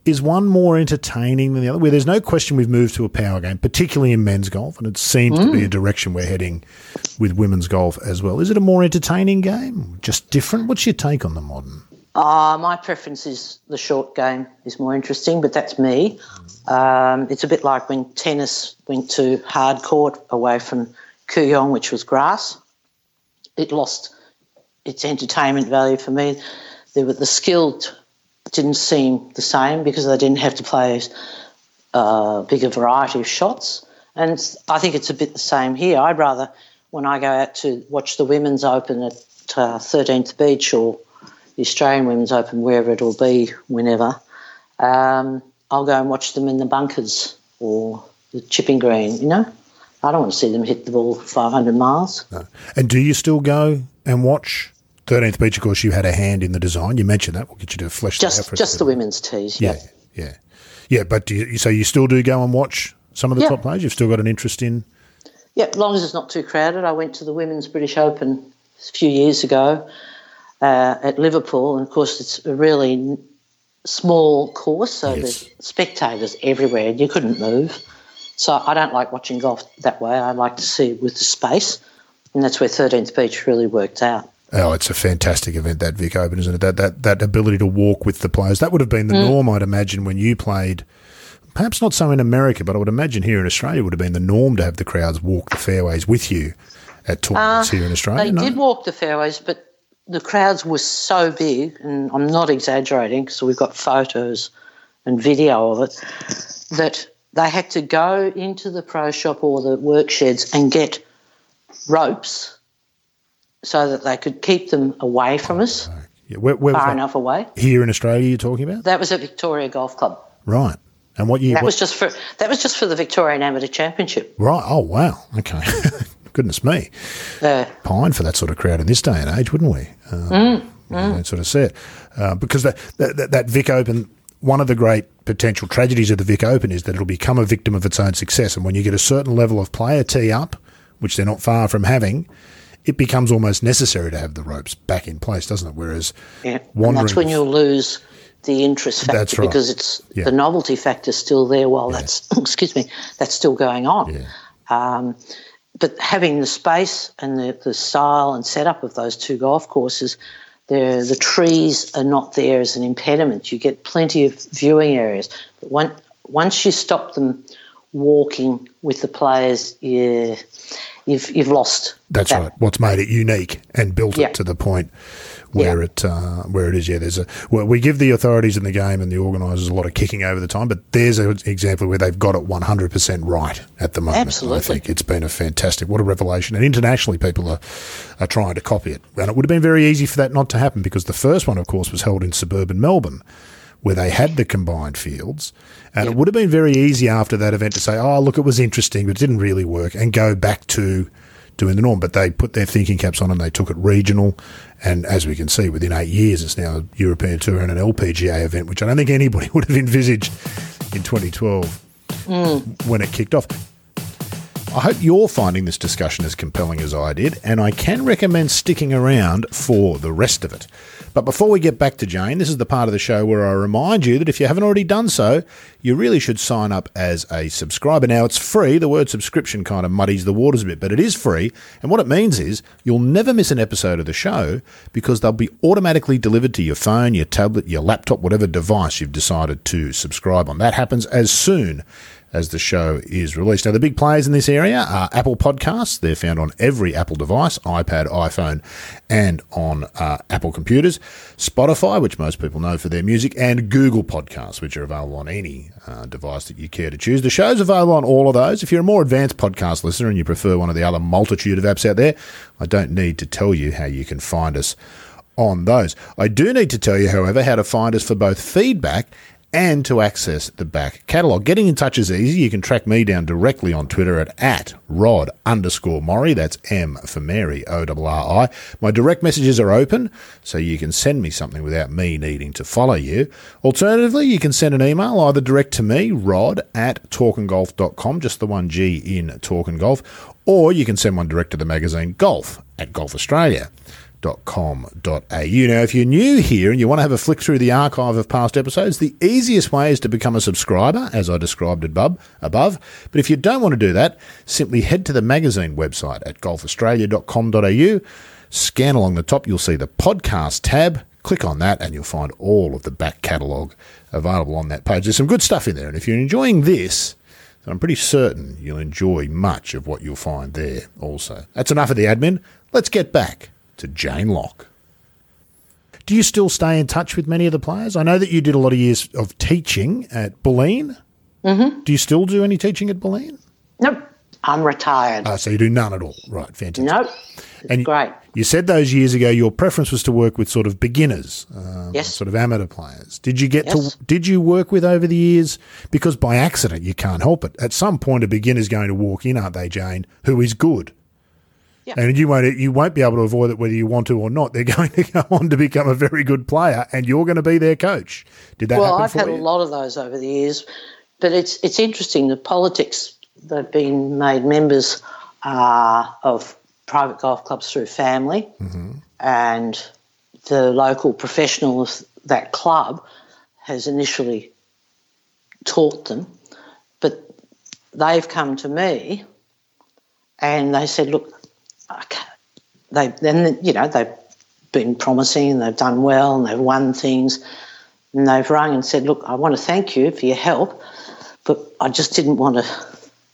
is one more entertaining than the other? Where there's no question we've moved to a power game, particularly in men's golf, and it seems to be a direction we're heading with women's golf as well. Is it a more entertaining game? Just different? What's your take on the modern? Uh, my preference is the short game is more interesting, but that's me. Um, it's a bit like when tennis went to hard court away from Kooyong, which was grass. It lost its entertainment value for me. There were, the skill t- didn't seem the same because they didn't have to play a bigger variety of shots. And I think it's a bit the same here. I'd rather, when I go out to watch the Women's Open at uh, 13th Beach or the Australian Women's Open, wherever it'll be, whenever, um, I'll go and watch them in the bunkers or the chipping green, you know? I don't want to see them hit the ball 500 miles. And do you still go and watch 13th Beach? Of course, you had a hand in the design. You mentioned that. We'll get you to flesh that out Just just the women's tees, Yeah, yeah. yeah. Yeah, but do you, so you still do go and watch some of the Yeah. top players? You've still got an interest in. Yeah, as long as it's not too crowded. I went to the Women's British Open a few years ago uh, at Liverpool, and of course, it's a really small course, so Yes. there's spectators everywhere, and you couldn't move. So I don't like watching golf that way. I like to see it with the space, and that's where 13th Beach really worked out. Oh, it's a fantastic event that Vic Open, isn't it? That that that ability to walk with the players. That would have been the Mm. norm, I'd imagine, when you played. Perhaps not so in America, but I would imagine here in Australia would have been the norm to have the crowds walk the fairways with you at tournaments here in Australia. Uh, They no? did walk the fairways, but the crowds were so big, and I'm not exaggerating because we've got photos and video of it, that they had to go into the pro shop or the work sheds and get ropes so that they could keep them away from us, Yeah, where, where far enough away. Here in Australia, you're talking about, That was at Victoria Golf Club. right? And what year? That what- was just for that was just for the Victorian Amateur Championship. right. Oh wow. Okay. Goodness me. Uh, pine for that sort of crowd in this day and age, wouldn't we? Um, you Don't sort of see it uh, because that that- that Vic Open. One of the great potential tragedies of the Vic Open is that it'll become a victim of its own success, and when you get a certain level of player tee up, which they're not far from having, it becomes almost necessary to have the ropes back in place, doesn't it? Whereas Yeah, that's when you'll lose the interest factor right. because it's Yeah. the novelty factor is still there while that's excuse me that's still going on. Yeah. Um, but having the space and the, the style and setup of those two golf courses, the the trees are not there as an impediment. You get plenty of viewing areas. But one, once you stop them walking with the players, yeah, you've you've lost. That's that. right. What's made it unique and built Yeah. it to the point where Yeah. it uh, where it is. Yeah, there's a well, we give the authorities in the game and the organisers a lot of kicking over the time, but there's an example where they've got it 100 percent right at the moment. Absolutely, I think it's been a fantastic, what a revelation, and internationally people are are trying to copy it, and it would have been very easy for that not to happen because the first one, of course, was held in suburban Melbourne. Where they had the combined fields, and it would have been very easy after that event to say, "Oh, look, it was interesting, but it didn't really work," and go back to doing the norm. But they put their thinking caps on and they took it regional. And as we can see, within eight years, it's now a European Tour and an LPGA event, which I don't think anybody would have envisaged in 2012 mm. when it kicked off. I hope you're finding this discussion as compelling as I did, and I can recommend sticking around for the rest of it. But before we get back to Jane, this is the part of the show where I remind you that if you haven't already done so, you really should sign up as a subscriber. Now, it's free. The word subscription kind of muddies the waters a bit, but it is free. And what it means is you'll never miss an episode of the show because they'll be automatically delivered to your phone, your tablet, your laptop, whatever device you've decided to subscribe on. That happens as soon as the show is released. Now, the big players in this area are Apple Podcasts. They're found on every Apple device, iPad, iPhone, and on uh, Apple computers. Spotify, which most people know for their music, and Google Podcasts, which are available on any uh, device that you care to choose. The show's available on all of those. If you're a more advanced podcast listener and you prefer one of the other multitude of apps out there, I don't need to tell you how you can find us on those. I do need to tell you, however, how to find us for both feedback and to access the back catalogue. Getting in touch is easy. You can track me down directly on Twitter at, at rod underscore Morri. That's M for Mary, O-R-R-I. My direct messages are open, so you can send me something without me needing to follow you. Alternatively, you can send an email either direct to me, rod at talkandgolf.com, just the one G in Talk and Golf, or you can send one direct to the magazine Golf at Golf Australia au. Now, if you're new here and you want to have a flick through the archive of past episodes, the easiest way is to become a subscriber, as I described above. But if you don't want to do that, simply head to the magazine website at golfaustralia.com.au. Scan along the top, you'll see the podcast tab. Click on that, and you'll find all of the back catalogue available on that page. There's some good stuff in there, and if you're enjoying this, I'm pretty certain you'll enjoy much of what you'll find there also. That's enough of the admin. Let's get back to Jane Lock. Do you still stay in touch with many of the players? I know that you did a lot of years of teaching at Bulleen. Mm-hmm. Do you still do any teaching at Bulleen? Nope. I'm retired. Ah, so you do none at all. Right, fantastic. Nope. It's and great. You said those years ago your preference was to work with sort of beginners, um, yes. sort of amateur players. Did you get yes. to? Did you work with over the years? Because by accident you can't help it. At some point, a beginner's going to walk in, aren't they, Jane? Who is good, yeah. And you won't you won't be able to avoid it whether you want to or not. They're going to go on to become a very good player, and you're going to be their coach. Did that? Well, I've had you? a lot of those over the years, but it's it's interesting. The politics they've been made members uh, of private golf clubs through family, mm-hmm. and the local professional of that club has initially taught them, but they've come to me and they said, "Look, they then you know they've been promising and they've done well and they've won things and they've rung and said, look, I want to thank you for your help, but I just didn't want to,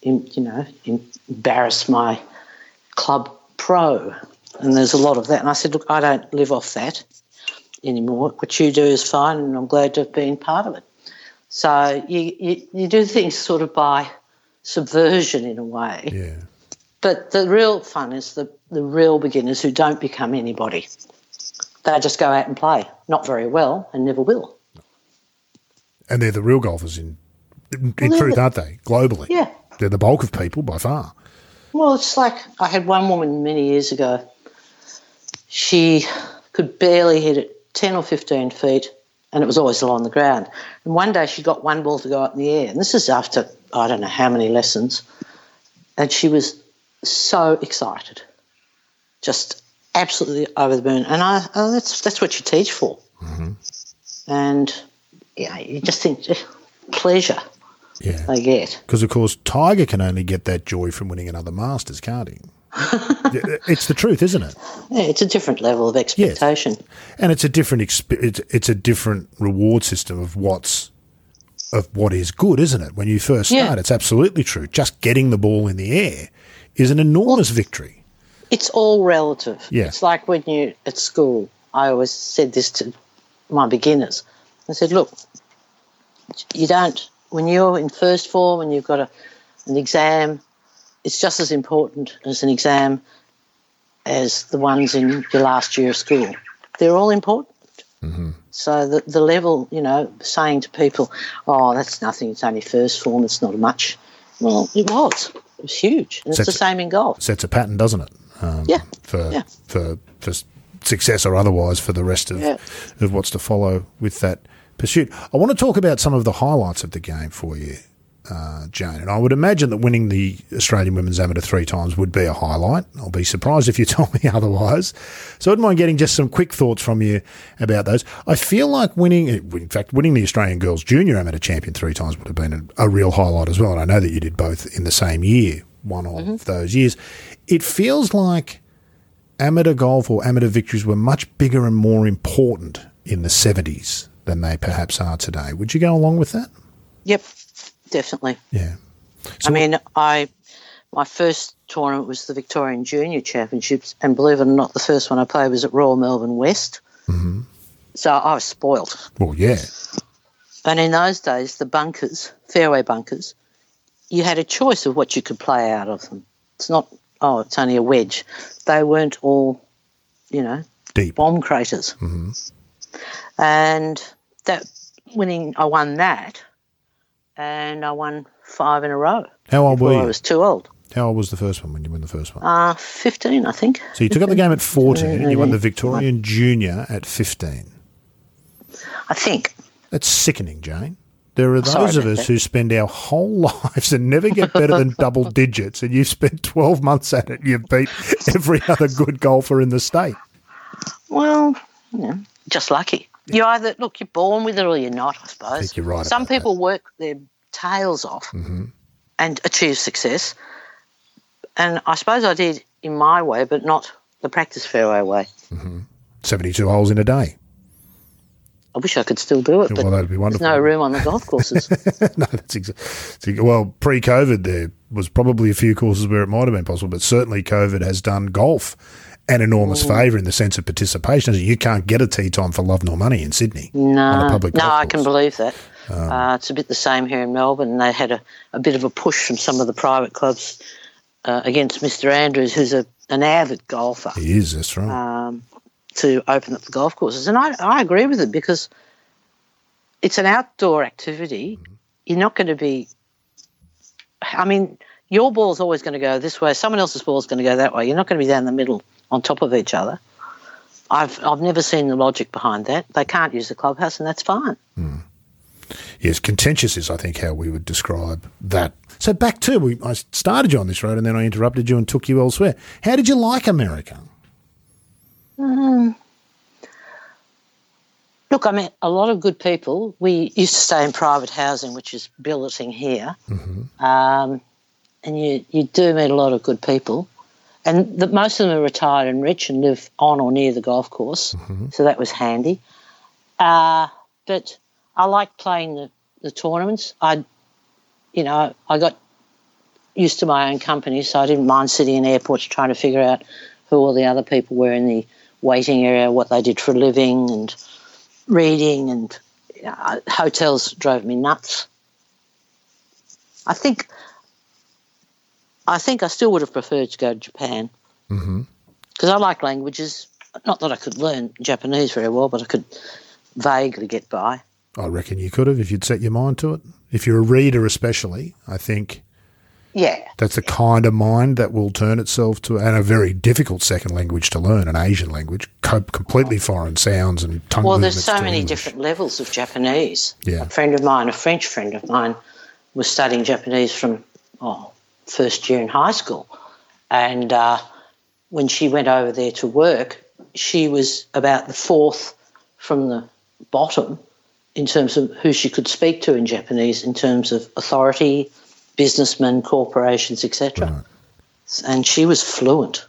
you know, embarrass my club pro. And there's a lot of that. And I said, look, I don't live off that anymore. What you do is fine, and I'm glad to have been part of it. So you, you, you do things sort of by subversion in a way. Yeah. But the real fun is the, the real beginners who don't become anybody. They just go out and play, not very well, and never will. And they're the real golfers in in, well, truth, the, aren't they? Globally, yeah, they're the bulk of people by far. Well, it's like I had one woman many years ago. She could barely hit it ten or fifteen feet, and it was always along the ground. And one day she got one ball to go up in the air, and this is after I don't know how many lessons, and she was so excited, just absolutely over the moon. And I, oh, that's that's what you teach for. Mm-hmm. And yeah, you just think pleasure yeah. they get. Because of course, Tiger can only get that joy from winning another Masters, can't he? it's the truth, isn't it? Yeah, it's a different level of expectation, yes. and it's a different exp- it's, it's a different reward system of what's of what is good, isn't it? When you first start, yeah. it's absolutely true. Just getting the ball in the air is an enormous victory. It's all relative. Yeah. It's like when you at school. I always said this to my beginners. I said, look, you don't when you're in first form and you've got a, an exam, it's just as important as an exam as the ones in your last year of school. They're all important. Mm-hmm. So the the level, you know, saying to people, "Oh, that's nothing. It's only first form. It's not much." Well, it was. It was huge. And it's the same in golf. Sets a pattern, doesn't it? Um, yeah. For, yeah. for for success or otherwise for the rest of yeah. of what's to follow with that pursuit. I want to talk about some of the highlights of the game for you, uh, Jane. And I would imagine that winning the Australian Women's Amateur three times would be a highlight. I'll be surprised if you told me otherwise. So I wouldn't mind getting just some quick thoughts from you about those. I feel like winning, in fact, winning the Australian Girls Junior Amateur Champion three times would have been a, a real highlight as well. And I know that you did both in the same year, one of mm-hmm. those years. It feels like amateur golf or amateur victories were much bigger and more important in the 70s than they perhaps are today. Would you go along with that? Yep, definitely. Yeah. So I mean, I my first tournament was the Victorian Junior Championships, and believe it or not, the first one I played was at Royal Melbourne West. Mm-hmm. So I was spoilt. Well, yeah. And in those days, the bunkers, fairway bunkers, you had a choice of what you could play out of them. It's not, oh, it's only a wedge. They weren't all, you know, deep bomb craters. Mm-hmm. And that winning, I won that, and I won five in a row. How old were you? I was too old. How old was the first one when you won the first one? Uh, 15, I think. So you 15. took up the game at 14, and you won the Victorian Junior at 15. I think. That's sickening, Jane. There are those of us that. who spend our whole lives and never get better than double digits, and you've spent 12 months at it. You've beat every other good golfer in the state. Well, yeah, just lucky. You either look, you're born with it or you're not. I suppose. I think you're right. Some people that. work their tails off mm-hmm. and achieve success, and I suppose I did in my way, but not the practice fairway way. Mm-hmm. Seventy-two holes in a day. I wish I could still do it, but well, that'd be wonderful. There's no room on the golf courses. no, that's exactly. Well, pre-COVID, there was probably a few courses where it might have been possible, but certainly COVID has done golf an enormous favour in the sense of participation. You can't get a tee time for love nor money in Sydney. No, no, I can believe that. Um, uh, it's a bit the same here in Melbourne. They had a, a bit of a push from some of the private clubs uh, against Mr. Andrews, who's a, an avid golfer. He is, that's right. Um, to open up the golf courses. And I, I agree with it because it's an outdoor activity. Mm-hmm. You're not going to be, I mean, your ball's always going to go this way, someone else's ball's going to go that way. You're not going to be down the middle on top of each other. I've I've never seen the logic behind that. They can't use the clubhouse, and that's fine. Mm. Yes, contentious is, I think, how we would describe that. So back to we, I started you on this road, and then I interrupted you and took you elsewhere. How did you like America? Um, look, I met a lot of good people. We used to stay in private housing, which is billeting here, mm-hmm. um, and you you do meet a lot of good people and the, most of them are retired and rich and live on or near the golf course, mm-hmm. so that was handy. Uh, but I like playing the, the tournaments. I, you know, I got used to my own company, so I didn't mind sitting in airports trying to figure out who all the other people were in the waiting area, what they did for a living, and reading, and you know, hotels drove me nuts. I think I think I still would have preferred to go to Japan because mm-hmm. I like languages. Not that I could learn Japanese very well, but I could vaguely get by. I reckon you could have if you'd set your mind to it. If you're a reader, especially, I think. Yeah. That's the kind of mind that will turn itself to, and a very difficult second language to learn, an Asian language, completely foreign sounds and tongue Well, there's so many English. different levels of Japanese. Yeah. A friend of mine, a French friend of mine, was studying Japanese from, oh, first year in high school. And uh, when she went over there to work, she was about the fourth from the bottom in terms of who she could speak to in Japanese, in terms of authority, businessmen, corporations, etc. Right. And she was fluent.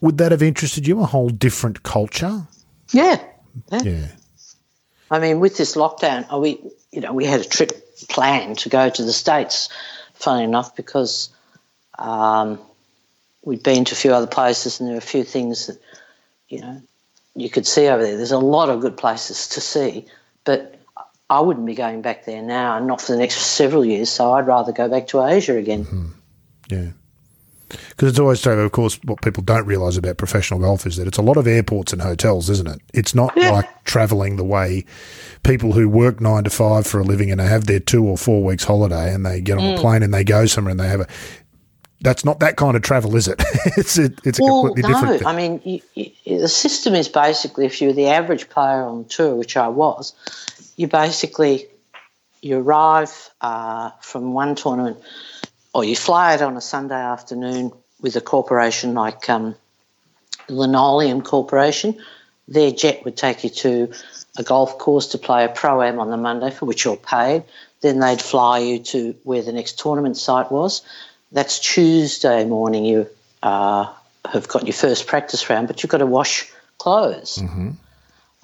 Would that have interested you? A whole different culture? Yeah. Yeah. yeah. I mean, with this lockdown, uh, we you know we had a trip planned to go to the states funny enough, because um, we'd been to a few other places and there were a few things that, you know, you could see over there. There's a lot of good places to see, but I wouldn't be going back there now, and not for the next several years. So I'd rather go back to Asia again. Mm-hmm. Yeah. Because it's always so, of course, what people don't realise about professional golf is that it's a lot of airports and hotels, isn't it? It's not like travelling the way people who work nine to five for a living and they have their two or four weeks holiday and they get on mm. a plane and they go somewhere and they have a. That's not that kind of travel, is it? it's a, it's a well, completely no. different thing. I mean, you, you, the system is basically if you're the average player on the tour, which I was, you basically you arrive uh, from one tournament, or you fly it on a Sunday afternoon with a corporation like um, Linoleum Corporation. Their jet would take you to a golf course to play a pro am on the Monday, for which you're paid. Then they'd fly you to where the next tournament site was. That's Tuesday morning. You uh, have got your first practice round, but you've got to wash clothes. Mm-hmm.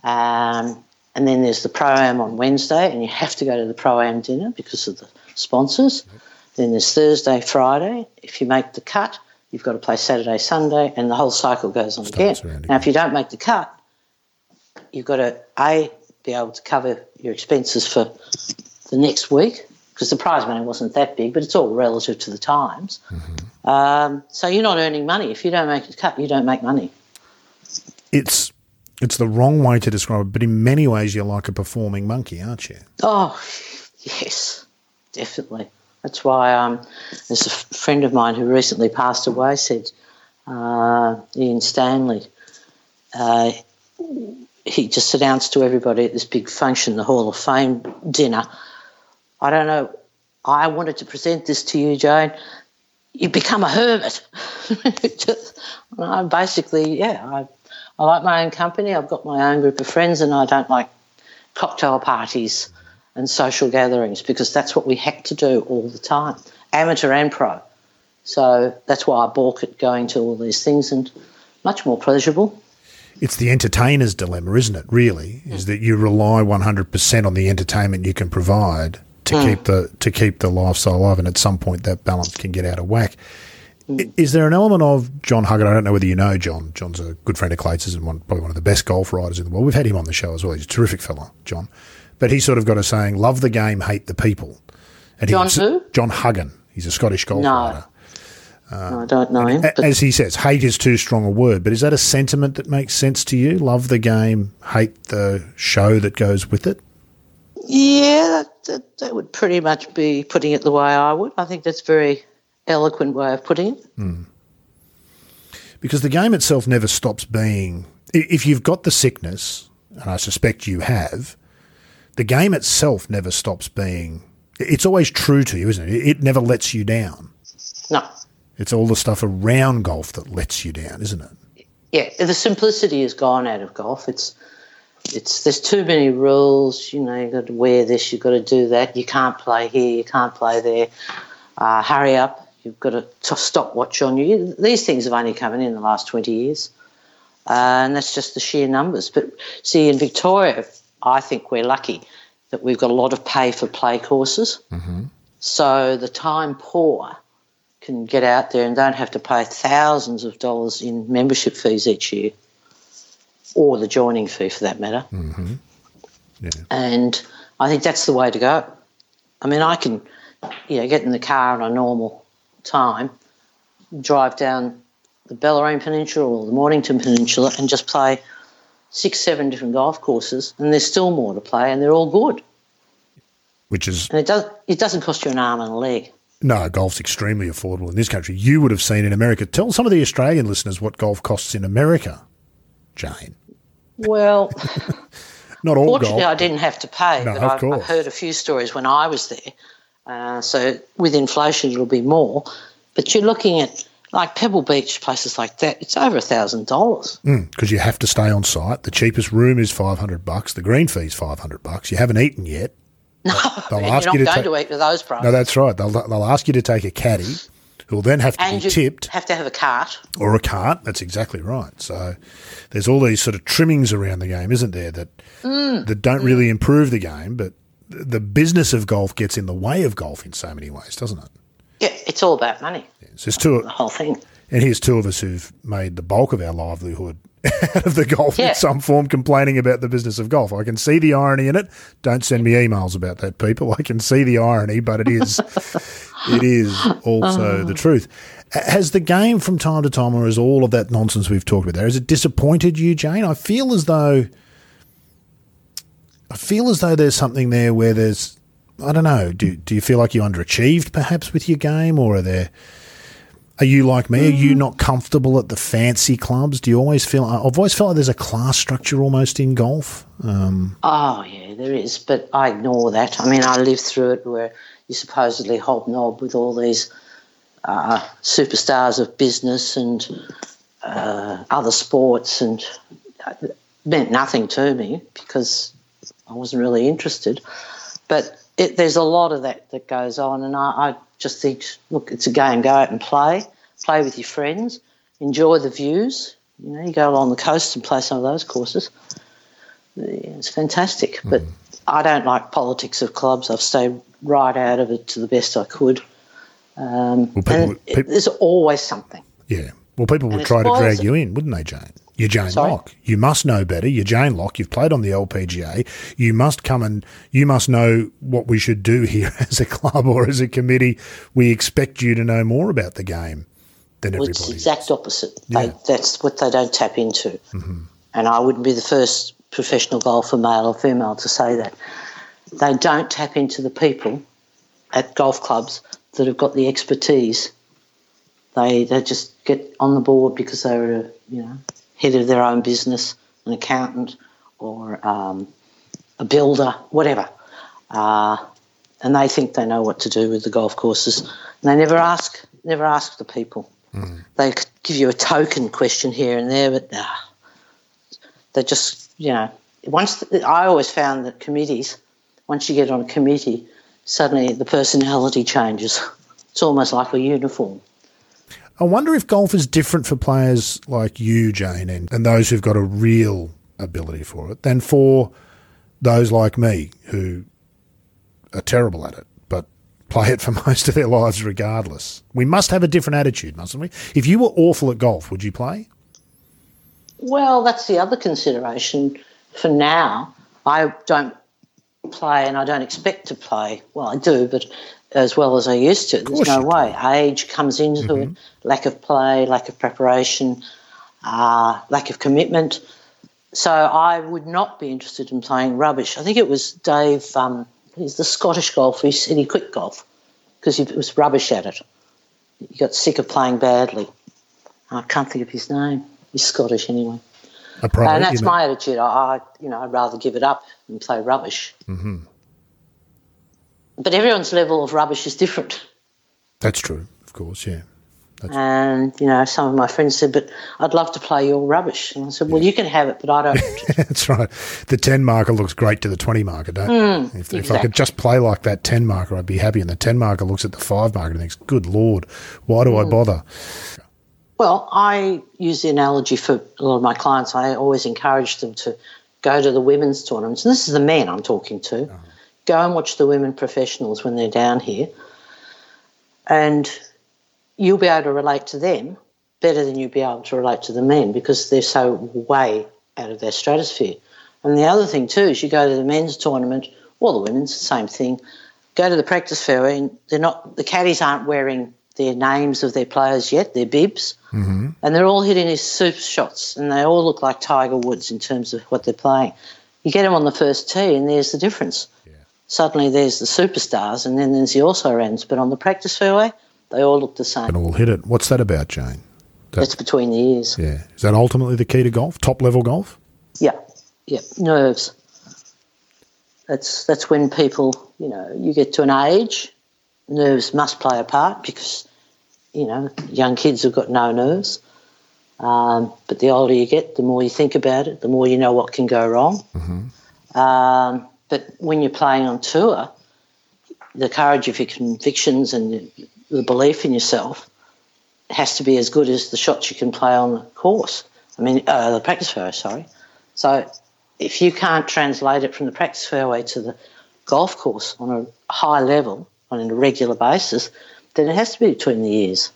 Um, and then there's the pro am on Wednesday, and you have to go to the pro am dinner because of the sponsors. Then there's Thursday, Friday. If you make the cut, you've got to play Saturday, Sunday, and the whole cycle goes on again. Starts Now, if you don't make the cut, you've got to a be able to cover your expenses for the next week because the prize money wasn't that big, but it's all relative to the times. Um, so you're not earning money if you don't make the cut. You don't make money. It's it's the wrong way to describe it, but in many ways you're like a performing monkey, aren't you? Oh, yes, definitely. That's why um, there's a friend of mine who recently passed away said, uh, Ian Stanley, uh, he just announced to everybody at this big function, the Hall of Fame dinner, I don't know, I wanted to present this to you, Jane. You become a hermit. Just- I basically, yeah, I, I like my own company. I've got my own group of friends, and I don't like cocktail parties and social gatherings because that's what we had to do all the time, amateur and pro. So that's why I balk at going to all these things and much more pleasurable. It's the entertainer's dilemma, isn't it? Really, is that you rely 100% on the entertainment you can provide to hmm. keep the to keep the lifestyle alive, and at some point that balance can get out of whack. Hmm. I- Is there an element of John Huggan? I don't know whether you know John. John's a good friend of Clates's and one, probably one of the best golf writers in the world. We've had him on the show as well. He's a terrific fella, John. But he's sort of got a saying: "Love the game, hate the people." And John was- who? John Huggan. He's a Scottish golf No. writer. I don't know uh, him, but As he says, hate is too strong a word, but is that a sentiment that makes sense to you? Love the game, hate the show that goes with it? yeah, that, that, that would pretty much be putting it the way I would. I think that's a very eloquent way of putting it. Hmm. Because the game itself never stops being. If you've got the sickness, and I suspect you have, the game itself never stops being. It's always true to you, isn't it? It never lets you down. No, It's all the stuff around golf that lets you down, isn't it? yeah, the simplicity has gone out of golf. It's it's there's too many rules. You know, you've got to wear this, you've got to do that. You can't play here, you can't play there. Uh, hurry up! You've got a t- stopwatch on you. These things have only come in in the last twenty years, uh, and that's just the sheer numbers. But see, in Victoria, I think we're lucky that we've got a lot of pay for play courses. Mm-hmm. So the time poor can get out there and don't have to pay thousands of dollars in membership fees each year, or the joining fee for that matter. Mm-hmm. Yeah. And I think that's the way to go. I mean, I can, you know, get in the car on a normal time, drive down the Bellarine Peninsula or the Mornington Peninsula, and just play six, seven different golf courses, and there's still more to play, and they're all good. Which is And it does it doesn't cost you an arm and a leg. No, golf's extremely affordable in this country. You would have seen in America. Tell some of the Australian listeners what golf costs in America, Jane. Well, Not all Fortunately, I didn't have to pay, No, but I've. I've heard a few stories when I was there. Uh, so with inflation, it'll be more. But you're looking at like Pebble Beach, places like that. It's over a thousand dollars. Hmm, because you have to stay on site. The cheapest room is five hundred bucks. The green fee's five hundred bucks. You haven't eaten yet. No, they'll ask you're not you to going take- to eat with those prices. No, that's right. They'll they'll ask you to take a caddy, who'll then have to and be you tipped, have to have a cart. or a cart. That's exactly right. So there's all these sort of trimmings around the game, isn't there? That mm, that don't really mm. improve the game, but th- the business of golf gets in the way of golf in so many ways, doesn't it? Yeah, it's all about money. So there's two, The whole thing. And here's two of us who've made the bulk of our livelihood out of the golf Yeah. in some form, complaining about the business of golf. I can see the irony in it. Don't send me emails about that, people. I can see the irony, but it is it is also oh. the truth. Has the game from time to time, or is all of that nonsense we've talked about there, has it disappointed you, Jane? I feel as though I feel as though there's something there where there's I don't know. Do do you feel like you underachieved perhaps with your game, or are there Are you like me? Are you not comfortable at the fancy clubs? Do you always feel? I've always felt like there's a class structure almost in golf. Um, Oh, yeah, there is, but I ignore that. I mean, I lived through it where you supposedly hobnob with all these uh, superstars of business and uh, other sports, and it meant nothing to me because I wasn't really interested. But it, there's a lot of that that goes on, and I, I just think, look, it's a game. Go out and play, play with your friends, enjoy the views. You know, you go along the coast and play some of those courses. It's fantastic, but I don't like politics of clubs. I've stayed right out of it to the best I could. Um, people and would- it- peop- there's always something. yeah. Well, people would try to drag you in, wouldn't they, Jane? You're Jane Sorry? Lock. You must know better. You're Jane Lock. You've played on the LPGA. You must come and you must know what we should do here as a club or as a committee. We expect you to know more about the game than Well, it's everybody. the exact opposite. Yeah. Mm-hmm. They, that's what they don't tap into. And I wouldn't be the first professional golfer, male or female, to say that. They don't tap into the people at golf clubs that have got the expertise. They they just get on the board because they're a you know head of their own business, an accountant or um, a builder, whatever. Uh, and they think they know what to do with the golf courses. And they never ask, never ask the people. They give you a token question here and there, but nah, they just, you know, once the, I always found that committees, once you get on a committee, suddenly the personality changes. It's almost like a uniform. I wonder if golf is different for players like you, Jane, and, and those who've got a real ability for it than for those like me who are terrible at it, but play it for most of their lives regardless. We must have a different attitude, mustn't we? If you were awful at golf, would you play? Well, that's the other consideration. For now, I don't play and I don't expect to play. Well, I do, but as well as I used to. There's no way. Age comes into it, lack of play, lack of preparation, uh, lack of commitment. So I would not be interested in playing rubbish. I think it was Dave, um, he's the Scottish golfer, he said he quit golf because he was rubbish at it. He got sick of playing badly. I can't think of his name. He's Scottish anyway. Pro, And that's you know. my attitude. I, I, you know, I'd rather give it up and play rubbish. Mm-hmm. But everyone's level of rubbish is different. That's true, of course, yeah. And, you know, some of my friends said, but I'd love to play your rubbish. And I said, well, you can have it, but I don't. That's right. The 10 marker looks great to the 20 marker, don't it? if, if I could Hmm, just play like that 10 marker, I'd be happy. And the 10 marker looks at the 5 marker and thinks, good Lord, why Hmm. do I bother? well, I use the analogy for a lot of my clients. I always encourage them to go to the women's tournaments. And this is the men I'm talking to. Go and watch the women professionals when they're down here. And you'll be able to relate to them better than you'll be able to relate to the men because they're so way out of their stratosphere. And the other thing too is you go to the men's tournament or the women's, the same thing. Go to the practice fairway and they're not the caddies aren't wearing their names of their players yet, their bibs, mm-hmm. and they're all hitting these super shots, and they all look like Tiger Woods in terms of what they're playing. You get them on the first tee, and there's the difference. Suddenly, there's the superstars, and then there's the also rans. But on the practice fairway, they all look the same. And all hit it. What's that about, Jane? That's between the ears. Yeah. Is that ultimately the key to golf? Top level golf? Yeah, yeah, nerves. That's that's when people, you know, you get to an age, nerves must play a part because, you know, young kids have got no nerves. Um, but the older you get, the more you think about it, the more you know what can go wrong. Mhm. Um, but when you're playing on tour, the courage of your convictions and the belief in yourself has to be as good as the shots you can play on the course. I mean, uh, the practice fairway, sorry. So if you can't translate it from the practice fairway to the golf course on a high level, on a regular basis, then it has to be between the ears.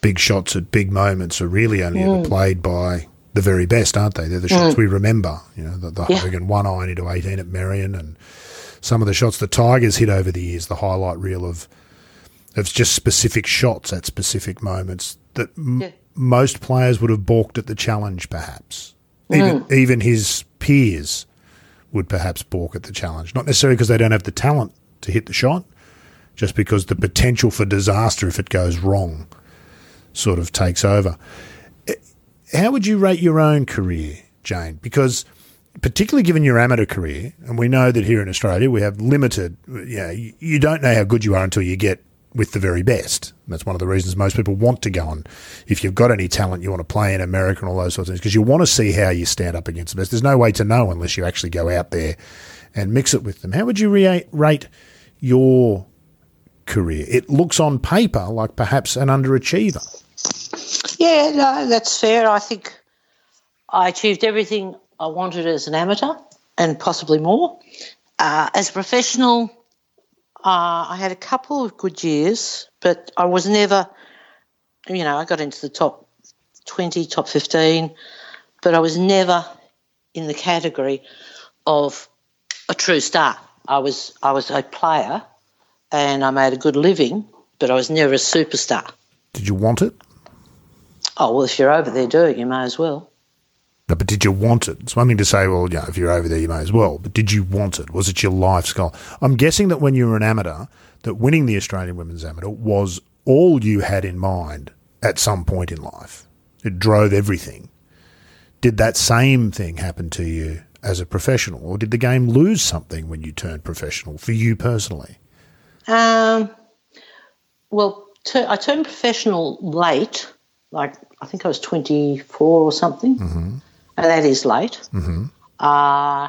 Big shots at big moments are really only Mm. ever played by the very best, aren't they? They're the shots we remember. You know, the, the Yeah. Hogan one iron into 18 at Merion and some of the shots the Tigers hit over the years, the highlight reel of of just specific shots at specific moments that m- Yeah. most players would have balked at the challenge, perhaps. Even, Mm. even his peers would perhaps balk at the challenge. Not necessarily because they don't have the talent to hit the shot, just because the potential for disaster if it goes wrong sort of takes over. How would you rate your own career, Jane? Because particularly given your amateur career, and we know that here in Australia we have limited, you know, you, don't know how good you are until you get with the very best. That's one of the reasons most people want to go on. If you've got any talent, you want to play in America and all those sorts of things because you want to see how you stand up against the best. There's no way to know unless you actually go out there and mix it with them. How would you re- rate your career? It looks on paper like perhaps an underachiever. Yeah, no, that's fair. I think I achieved everything I wanted as an amateur and possibly more. Uh, as a professional, uh, I had a couple of good years, but I was never, you know, I got into the top 20, top 15, but I was never in the category of a true star. I was I was a player and I made a good living, but I was never a superstar. Did you want it? Oh, well, if you're over there doing it, you may as well. No, but did you want it? It's one thing to say, well, know, if you're over there, you may as well. But did you want it? Was it your life's goal? I'm guessing that when you were an amateur, that winning the Australian Women's Amateur was all you had in mind at some point in life. It drove everything. Did that same thing happen to you as a professional, or did the game lose something when you turned professional for you personally? Um, well, I turned professional late, like I think I was 24 or something, and that is late. Uh,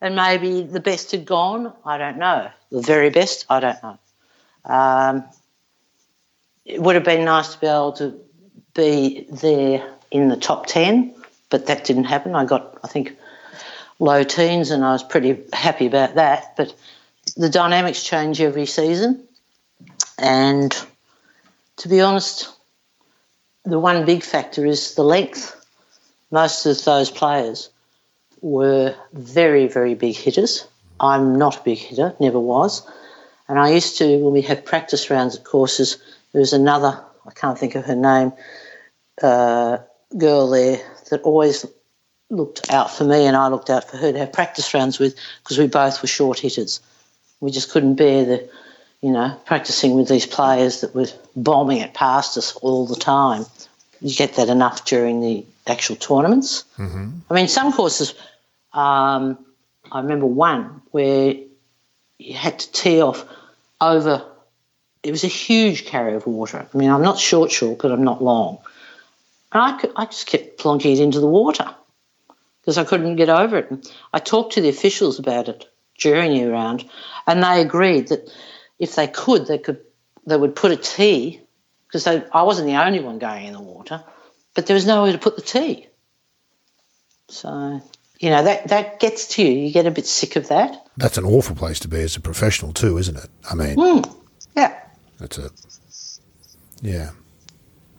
and maybe the best had gone, I don't know. The very best, I don't know. Um, it would have been nice to be able to be there in the top 10, but that didn't happen. I got, I think, low teens, and I was pretty happy about that. But the dynamics change every season. And to be honest, the one big factor is the length. Most of those players were very, very big hitters. I'm not a big hitter, never was. And I used to, when we had practice rounds at courses, there was another, I can't think of her name, uh, girl there that always looked out for me and I looked out for her to have practice rounds with because we both were short hitters. We just couldn't bear the, you know, practicing with these players that were bombing it past us all the time. You get that enough during the actual tournaments. I mean, some courses, um, I remember one where you had to tee off over. It was a huge carry of water. I mean, I'm not short, short, but I'm not long. And I, could, I just kept plonking it into the water because I couldn't get over it. And I talked to the officials about it during the round, and they agreed that if they could, they could they would put a tee because I wasn't the only one going in the water, but there was nowhere to put the tee. So you know that that gets to you. You get a bit sick of that. That's an awful place to be as a professional, too, isn't it? I mean, hmm. Yeah. That's a yeah,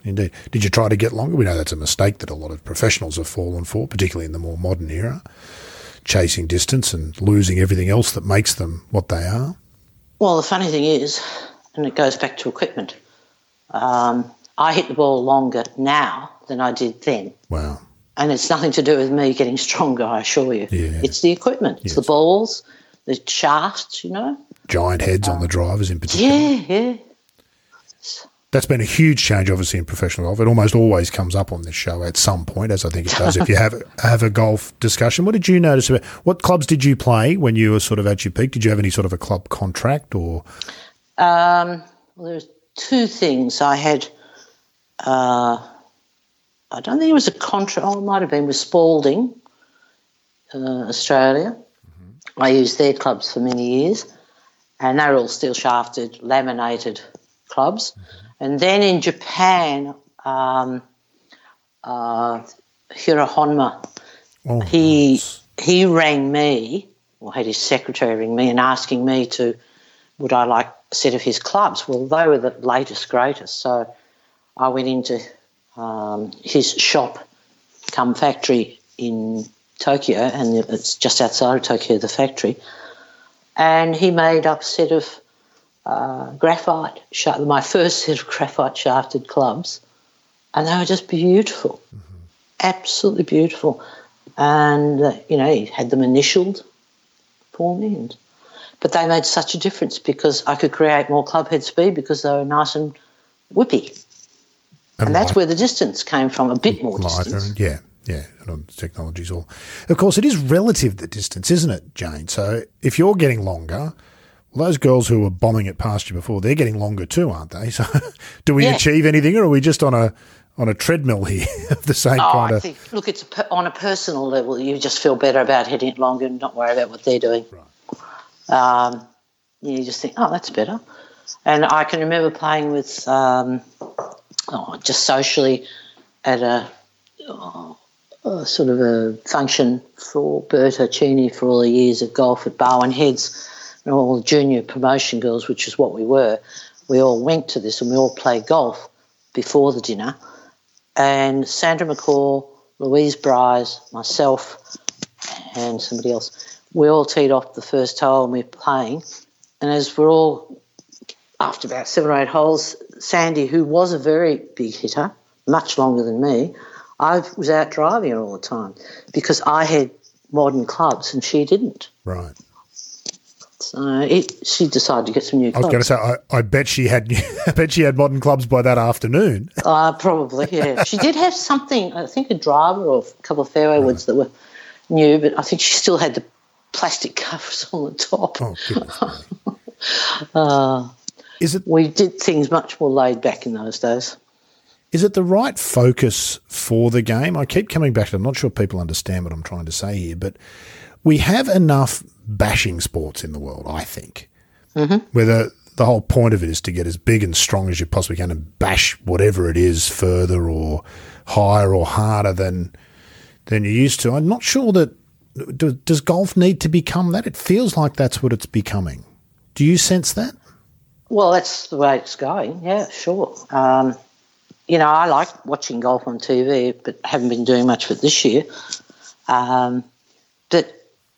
indeed. Did you try to get longer? We know that's a mistake that a lot of professionals have fallen for, particularly in the more modern era, chasing distance and losing everything else that makes them what they are. Well, the funny thing is, and it goes back to equipment. Um, I hit the ball longer now than I did then. Wow. And it's nothing to do with me getting stronger, I assure you. Yeah. It's the equipment, it's the balls, the shafts, you know. Giant heads on the drivers in particular. Yeah, yeah. That's been a huge change, obviously, in professional golf. It almost always comes up on this show at some point, as I think it does if you have have a golf discussion. What did you notice about what clubs did you play when you were sort of at your peak? Did you have any sort of a club contract or Um, well, there's two things. I had, uh, I don't think it was a contract, oh, it might have been with Spalding, uh, Australia. I used their clubs for many years, and they're all steel shafted, laminated clubs. And then in Japan, um, uh, Hiro Honma, oh, he nice. he rang me, or had his secretary ring me, and asking me to, would I like a set of his clubs? Well, they were the latest, greatest. So I went into um, his shop, come factory in Tokyo, and it's just outside of Tokyo, the factory. And he made up a set of uh, graphite, sha- my first set of graphite shafted clubs, and they were just beautiful, absolutely beautiful. And uh, you know, he had them initialed for me, and but they made such a difference because I could create more club head speed because they were nice and whippy. and, and that's light, where the distance came from. A bit more lighter, distance. Yeah, yeah. And technology's all. Of course, it is relative the distance, isn't it, Jane? So if you're getting longer. Well, those girls who were bombing it past you before, they're getting longer too, aren't they? So, do we yeah. achieve anything, or are we just on a on a treadmill here of the same oh, kind I of? Think, look, it's a, on a personal level. You just feel better about hitting it longer and not worry about what they're doing. Right. Um, you just think, oh, that's better. And I can remember playing with, um, oh, just socially at a, oh, a, sort of a function for Burtta Cheney for all the years of golf at Barwon Heads all the junior promotion girls, which is what we were. We all went to this and we all played golf before the dinner. And Sandra McCall, Louise Bryce, myself, and somebody else, we all teed off the first hole and we we're playing. And as we're all, after about seven or eight holes, Sandy, who was a very big hitter, much longer than me, I was out driving her all the time because I had modern clubs and she didn't. Right. So it, she decided to get some new. Clubs. I was going to say, I, I, bet she had, I bet she had modern clubs by that afternoon. Uh, probably, yeah. she did have something, I think a driver or a couple of fairway woods that were new, but I think she still had the plastic covers on the top. Oh, uh, Is it? We did things much more laid back in those days. Is it the right focus for the game? I keep coming back to. I'm not sure people understand what I'm trying to say here, but we have enough bashing sports in the world. I think, mm-hmm. whether the whole point of it is to get as big and strong as you possibly can and bash whatever it is further or higher or harder than than you used to. I'm not sure that do, does golf need to become that? It feels like that's what it's becoming. Do you sense that? Well, that's the way it's going. Yeah, sure. Um, you know, I like watching golf on TV, but haven't been doing much of it this year. Um,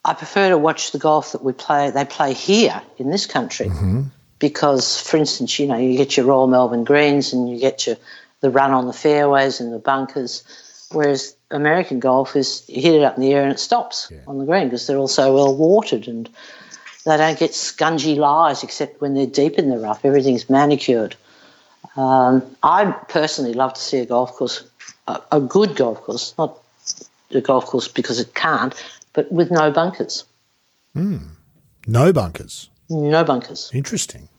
I prefer to watch the golf that we play. They play here in this country mm-hmm. because, for instance, you know, you get your Royal Melbourne greens and you get your the run on the fairways and the bunkers, whereas American golf is you hit it up in the air and it stops yeah. on the green because they're all so well watered and they don't get scungy lies except when they're deep in the rough. Everything's manicured. Um, I personally love to see a golf course, a, a, good golf course, not a golf course because it can't, but with no bunkers. Mm. No bunkers. No bunkers. Interesting.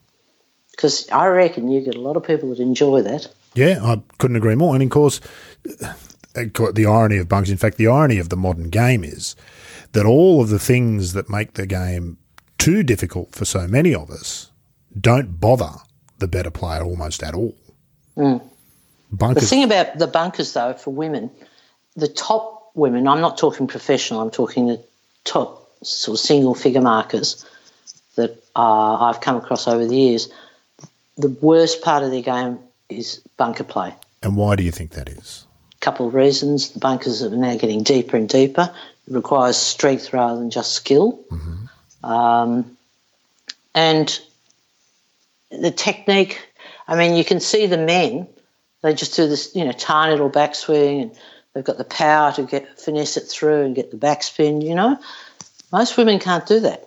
Because I reckon you get a lot of people that enjoy that. Yeah, I couldn't agree more. And of course, the irony of bunkers. In fact, the irony of the modern game is that all of the things that make the game too difficult for so many of us don't bother the better player almost at all. Mm. Bunkers. The thing about the bunkers, though, for women, the top women, I'm not talking professional, I'm talking the top sort of single figure markers that uh, I've come across over the years, the worst part of their game is bunker play. And why do you think that is? A couple of reasons. The bunkers are now getting deeper and deeper. It requires strength rather than just skill. Mm-hmm. Um, and the technique, I mean, you can see the men, they just do this, you know, tiny little backswing and they've got the power to get finesse it through and get the backspin, you know. Most women can't do that.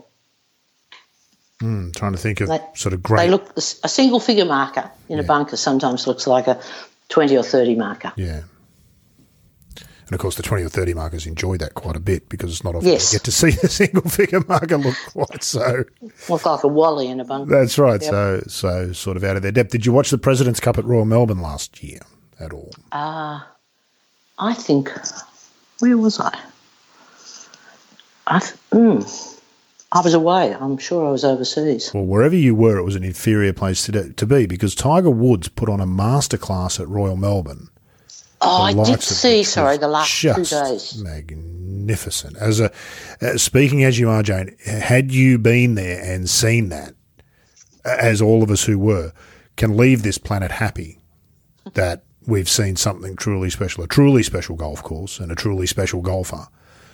Mm, trying to think of they, sort of great. They look a single figure marker in yeah. a bunker sometimes looks like a twenty or thirty marker. Yeah, and of course, the 20 or 30 markers enjoy that quite a bit because it's not often yes. you get to see the single figure marker look quite so. Look like a wally in a bunker. That's right. Yep. So, so sort of out of their depth. Did you watch the President's Cup at Royal Melbourne last year at all? Uh, I think, where was I? I, mm, I was away. I'm sure I was overseas. Well, wherever you were, it was an inferior place to, to be because Tiger Woods put on a masterclass at Royal Melbourne Oh, I did see. Sorry, the last two days. Magnificent. As a uh, speaking as you are, Jane, had you been there and seen that, as all of us who were, can leave this planet happy that we've seen something truly special, a truly special golf course and a truly special golfer.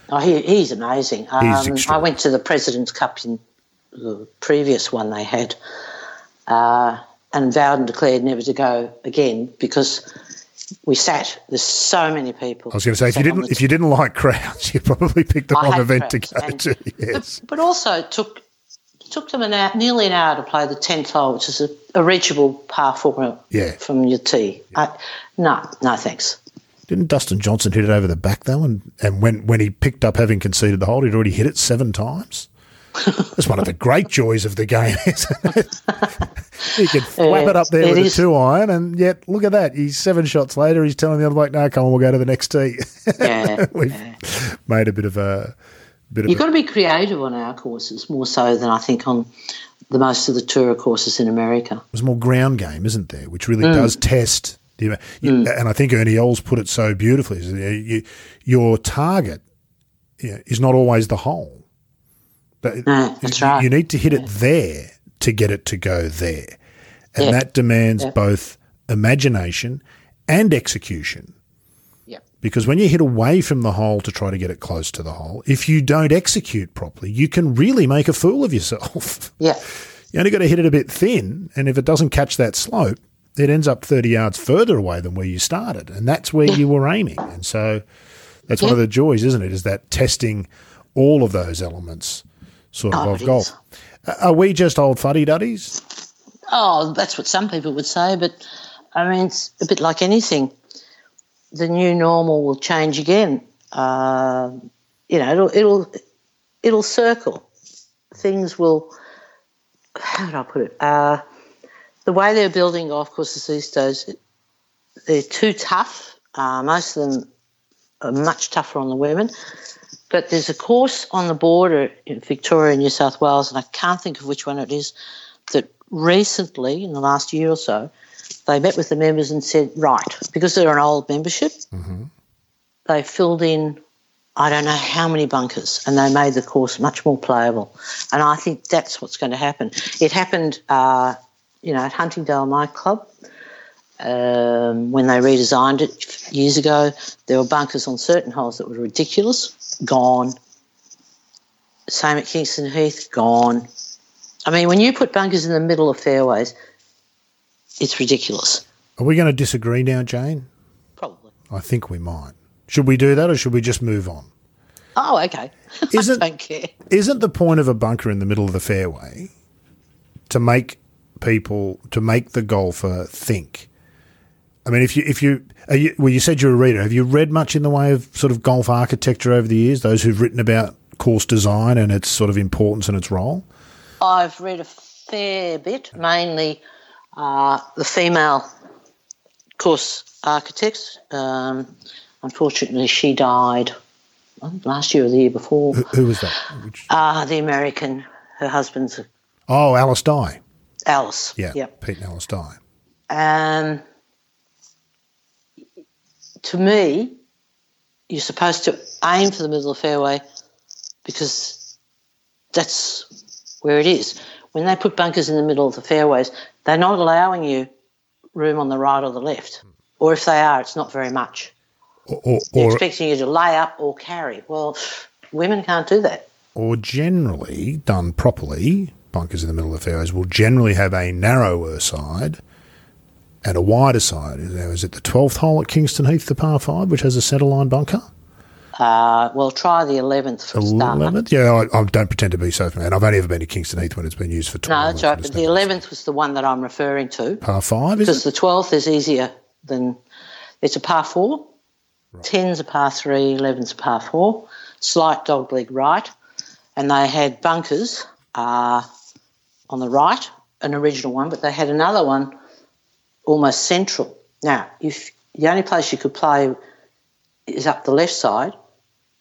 Oh, he, he's amazing. Um, he's I went to the President's Cup in the previous one they had, uh, and vowed and declared never to go again because we sat. There's so many people. I was going to say, if you didn't, if you didn't like crowds, you probably picked the wrong event to go to. Yes, but, but, also it took it took them an hour, nearly an hour to play the tenth hole, which is a, a reachable par four Yeah. from your tee. I, no, no thanks. Didn't Dustin Johnson hit it over the back though? And, and when, when he picked up having conceded the hole, he'd already hit it seven times. That's one of the great joys of the game, isn't it? he could whap it up there It with is. a two iron, and yet look at that. He's seven shots later. He's telling the other bloke, "No, come on, we'll go to the next tee." Yeah, We've yeah. made a bit of a bit You've got to be creative on our courses more so than I think on the most of the tour courses in America. there's more ground game, isn't there? Which really Mm. does test. You, hmm. And I think Ernie Els put it so beautifully: is, you, your target you know, is not always the hole. No, hmm, that's you- right. You need to hit it there to get it to go there, and Yeah. that demands Yeah. both imagination and execution. Yep. Because when you hit away from the hole to try to get it close to the hole, if you don't execute properly, you can really make a fool of yourself. Yeah. You only got to hit it a bit thin, and if it doesn't catch that slope, it ends up 30 yards further away than where you started, and that's where you were aiming. And so that's one of the joys, isn't it? Is that testing all of those elements sort of Oh, of golf. is. Are we just old fuddy duddies? Oh, that's what some people would say, but I mean, it's a bit like anything. The new normal will change again. Uh, you know, it'll it'll it'll circle. Things will. How do I put it? Uh, the way they're building golf courses these days, they're too tough. Uh, most of them are much tougher on the women. But there's a course on the border in Victoria and New South Wales, and I can't think of which one it is, that recently, in the last year or so, they met with the members and said, right, because they're an old membership, they filled in, I don't know how many bunkers, and they made the course much more playable. And I think that's what's going to happen. It happened, uh, you know, at Huntingdale nightclub. Um, when they redesigned it years ago, there were bunkers on certain holes that were ridiculous, gone. Same at Kingston Heath, gone. I mean, when you put bunkers in the middle of fairways, it's ridiculous. Are we going to disagree now, Jane? Probably. I think we might. Should we do that, or should we just move on? Oh, okay. Isn't- I don't care. isn't the point of a bunker in the middle of the fairway to make people to make the golfer think? I mean, if you if you, are you well, you said you're a reader. Have you read much in the way of sort of golf architecture over the years? Those who've written about course design and its sort of importance and its role. I've read a fair bit, mainly uh, the female course architects. Um, unfortunately, she died last year or the year before. Who, who was that? Which, Uh, the American, her husband's oh, Alice Dye. Alice. Yeah, Yep. Pete and Alice Dye. Um, to me, you're supposed to aim for the middle of the fairway because that's where it is. When they put bunkers in the middle of the fairways, they're not allowing you room on the right or the left. Or if they are, it's not very much. Or, or, They're or, expecting you to lay up or carry. Well, women can't do that. or generally done properly, bunkers in the middle of the fairways will generally have a narrower side and a wider side. Now, is it the 12th hole at Kingston Heath, the par 5, which has a centre line bunker? Uh, well, try the 11th for a start. 11th? Yeah, I, I don't pretend to be so familiar. I've only ever been to Kingston Heath when it's been used for No, that's right. But the 11th was the one that I'm referring to. Par 5, because the 12th is easier than it's a par four, 10's a par three, 11's a par four, slight dog leg right, and they had bunkers uh, on the right, an original one, but they had another one almost central. Now, if the only place you could play is up the left side,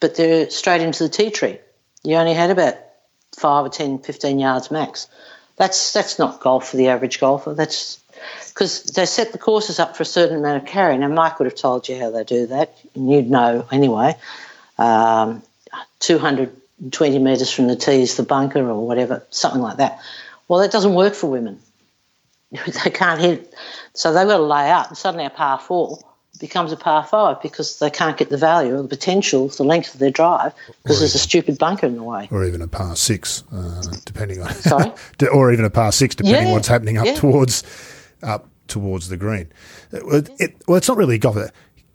but they're straight into the tea tree. You only had about five or 10, 15 yards max. That's that's not golf for the average golfer. That's because they set the courses up for a certain amount of carry. Now, Mike would have told you how they do that, and you'd know anyway. Um, 220 metres from the tee is the bunker or whatever, something like that. Well, that doesn't work for women. They can't hit, so they've got to lay up, and suddenly a par four becomes a par five because they can't get the value or the potential, the length of their drive, because there's a stupid bunker in the way. Or even a par 6, uh, depending on. Sorry? or even a par 6, depending Yeah, what's happening up yeah. towards up towards the green. Uh, Well, it, well, it's not really golf.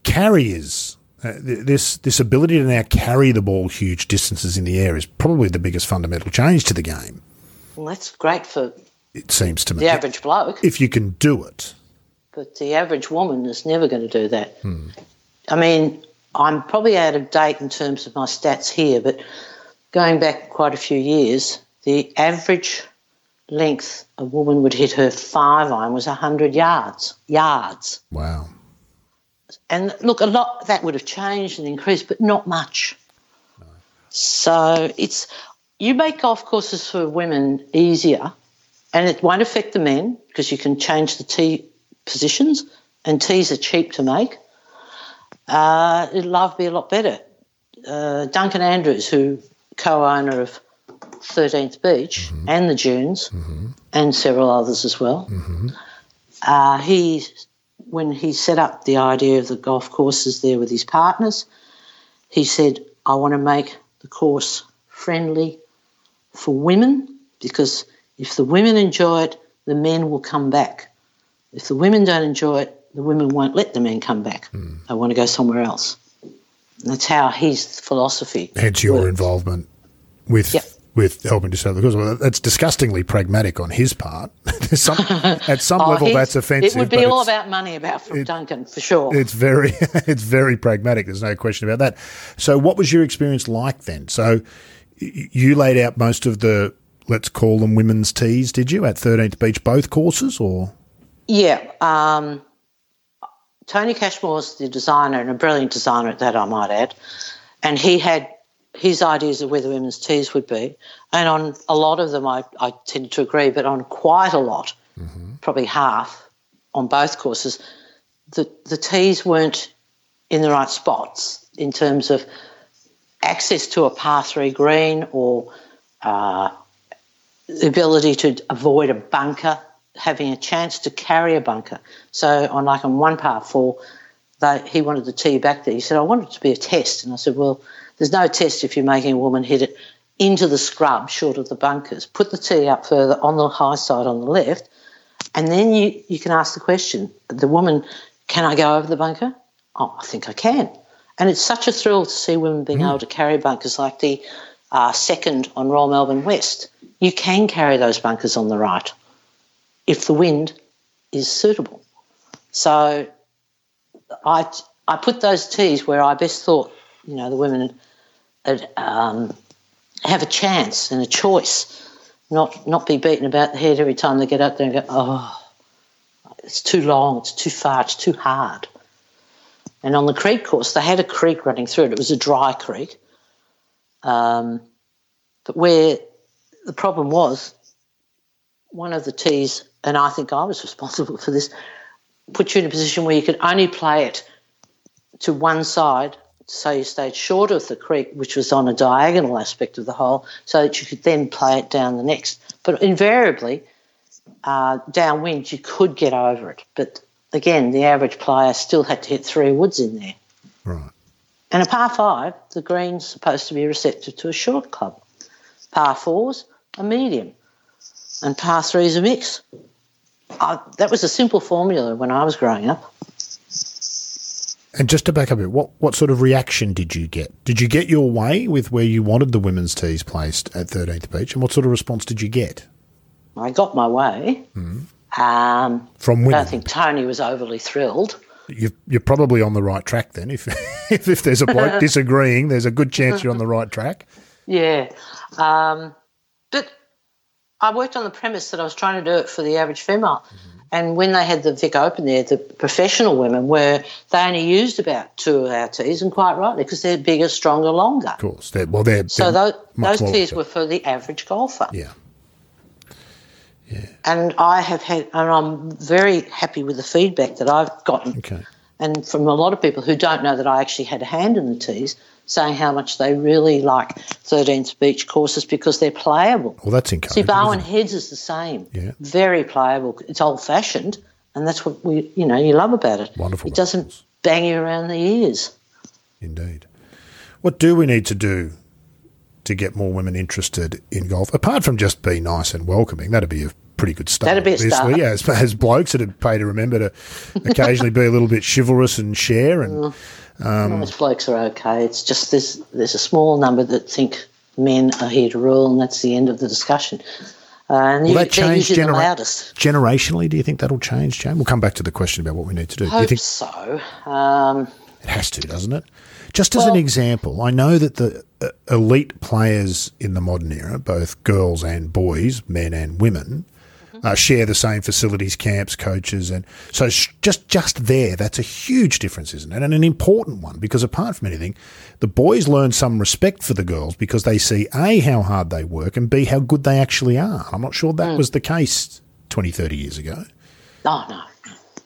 Carriers. Uh, this this ability to now carry the ball huge distances in the air is probably the biggest fundamental change to the game. Well, that's great for It seems to me. the average bloke, If you can do it. but the average woman is never going to do that. I mean, I'm probably out of date in terms of my stats here, but going back quite a few years, the average length a woman would hit her five iron was 100 yards. Yards. Wow. And look, a lot that would have changed and increased, but not much. So it's you make golf courses for women easier, and it won't affect the men because you can change the tee positions, and tees are cheap to make. Uh, it'll love be a lot better. Uh, Duncan Andrews, who co-owner of 13th Beach and the Dunes, and several others as well, uh, he when he set up the idea of the golf courses there with his partners, he said, I want to make the course friendly for women because if the women enjoy it, the men will come back. If the women don't enjoy it, the women won't let the men come back. Hmm. They want to go somewhere else. And that's how his philosophy. Hence your works. involvement with Yep. with helping to sell the cause. Well, that's disgustingly pragmatic on his part. Some, at some Oh, level, that's offensive. It would be all about money about from Duncan for sure. it's very it's very pragmatic there's no question about that so what was your experience like then so you laid out most of the let's call them women's tees did you at 13th beach both courses or Yeah. Um, Tony Cashmore's the designer and a brilliant designer at that, I might add. And he had his ideas of where the women's tees would be. And on a lot of them, I, I tended to agree, but on quite a lot, probably half on both courses, the, the tees weren't in the right spots in terms of access to a par three green or uh, the ability to avoid a bunker, having a chance to carry a bunker. So on like on one par four, they, he wanted the tee back there. He said, I want it to be a test. And I said, well, there's no test if you're making a woman hit it into the scrub short of the bunkers. Put the tee up further on the high side on the left, and then you, you can ask the question, the woman, can I go over the bunker? Oh, I think I can. And it's such a thrill to see women being able to carry bunkers like the uh, second on Royal Melbourne West. You can carry those bunkers on the right if the wind is suitable. So I, I put those tees where I best thought, you know, the women would, um, have a chance and a choice, not not be beaten about the head every time they get up there and go, oh, it's too long, it's too far, it's too hard. And on the creek course, they had a creek running through it. It was a dry creek. Um, but where the problem was, one of the tees, and I think I was responsible for this, put you in a position where you could only play it to one side, so you stayed short of the creek, which was on a diagonal aspect of the hole, so that you could then play it down the next. But invariably, uh, downwind, you could get over it. But again, the average player still had to hit three woods in there. right And a par five, the green's supposed to be receptive to a short club. Par fours, a medium. And par threes, a mix. I, that was a simple formula when I was growing up. and just to back up a bit what what sort of reaction did you get did you get your way with where you wanted the women's tees placed at 13th beach and what sort of response did you get I got my way. Mm. Um, from I don't think Tony was overly thrilled. you're, you're probably on the right track then if if, if there's a bloke disagreeing there's a good chance you're on the right track Yeah. Um, but I worked on the premise that I was trying to do it for the average female. And when they had the Vic Open there, the professional women were, they only used about two of our tees, and quite rightly, because they're bigger, stronger, longer. of course they're, well they're, So they're those, those tees were for the average golfer. yeah And I have had, and I'm very happy with the feedback that I've gotten. okay And from a lot of people who don't know that I actually had a hand in the tees, saying how much they really like 13th Beach courses because they're playable. well that's encouraging. See, Barwon Heads is the same. Yeah. Very playable. It's old fashioned, and that's what we, you know, you love about it. Wonderful It doesn't bang you around the ears. indeed what do we need to do to get more women interested in golf apart from just be nice and welcoming that'd be a pretty good start That'd be a start. yeah as, as blokes that'd pay to remember to occasionally be a little bit chivalrous and share and Um, Most blokes are okay. It's just there's there's a small number that think men are here to rule, and that's the end of the discussion. Uh, and Will you, that change genera- generationally? Do you think that'll change, Jane? We'll come back to the question about what we need to do. do you think so. Um, it has to, doesn't it? Just as an example, I know that the uh, elite players in the modern era, both girls and boys, men and women, uh, share the same facilities, camps, coaches, and so sh- just just there, that's a huge difference, isn't it? And an important one because apart from anything, the boys learn some respect for the girls because they see a how hard they work and b how good they actually are. I'm not sure that was the case 20, 30 years ago. oh, no,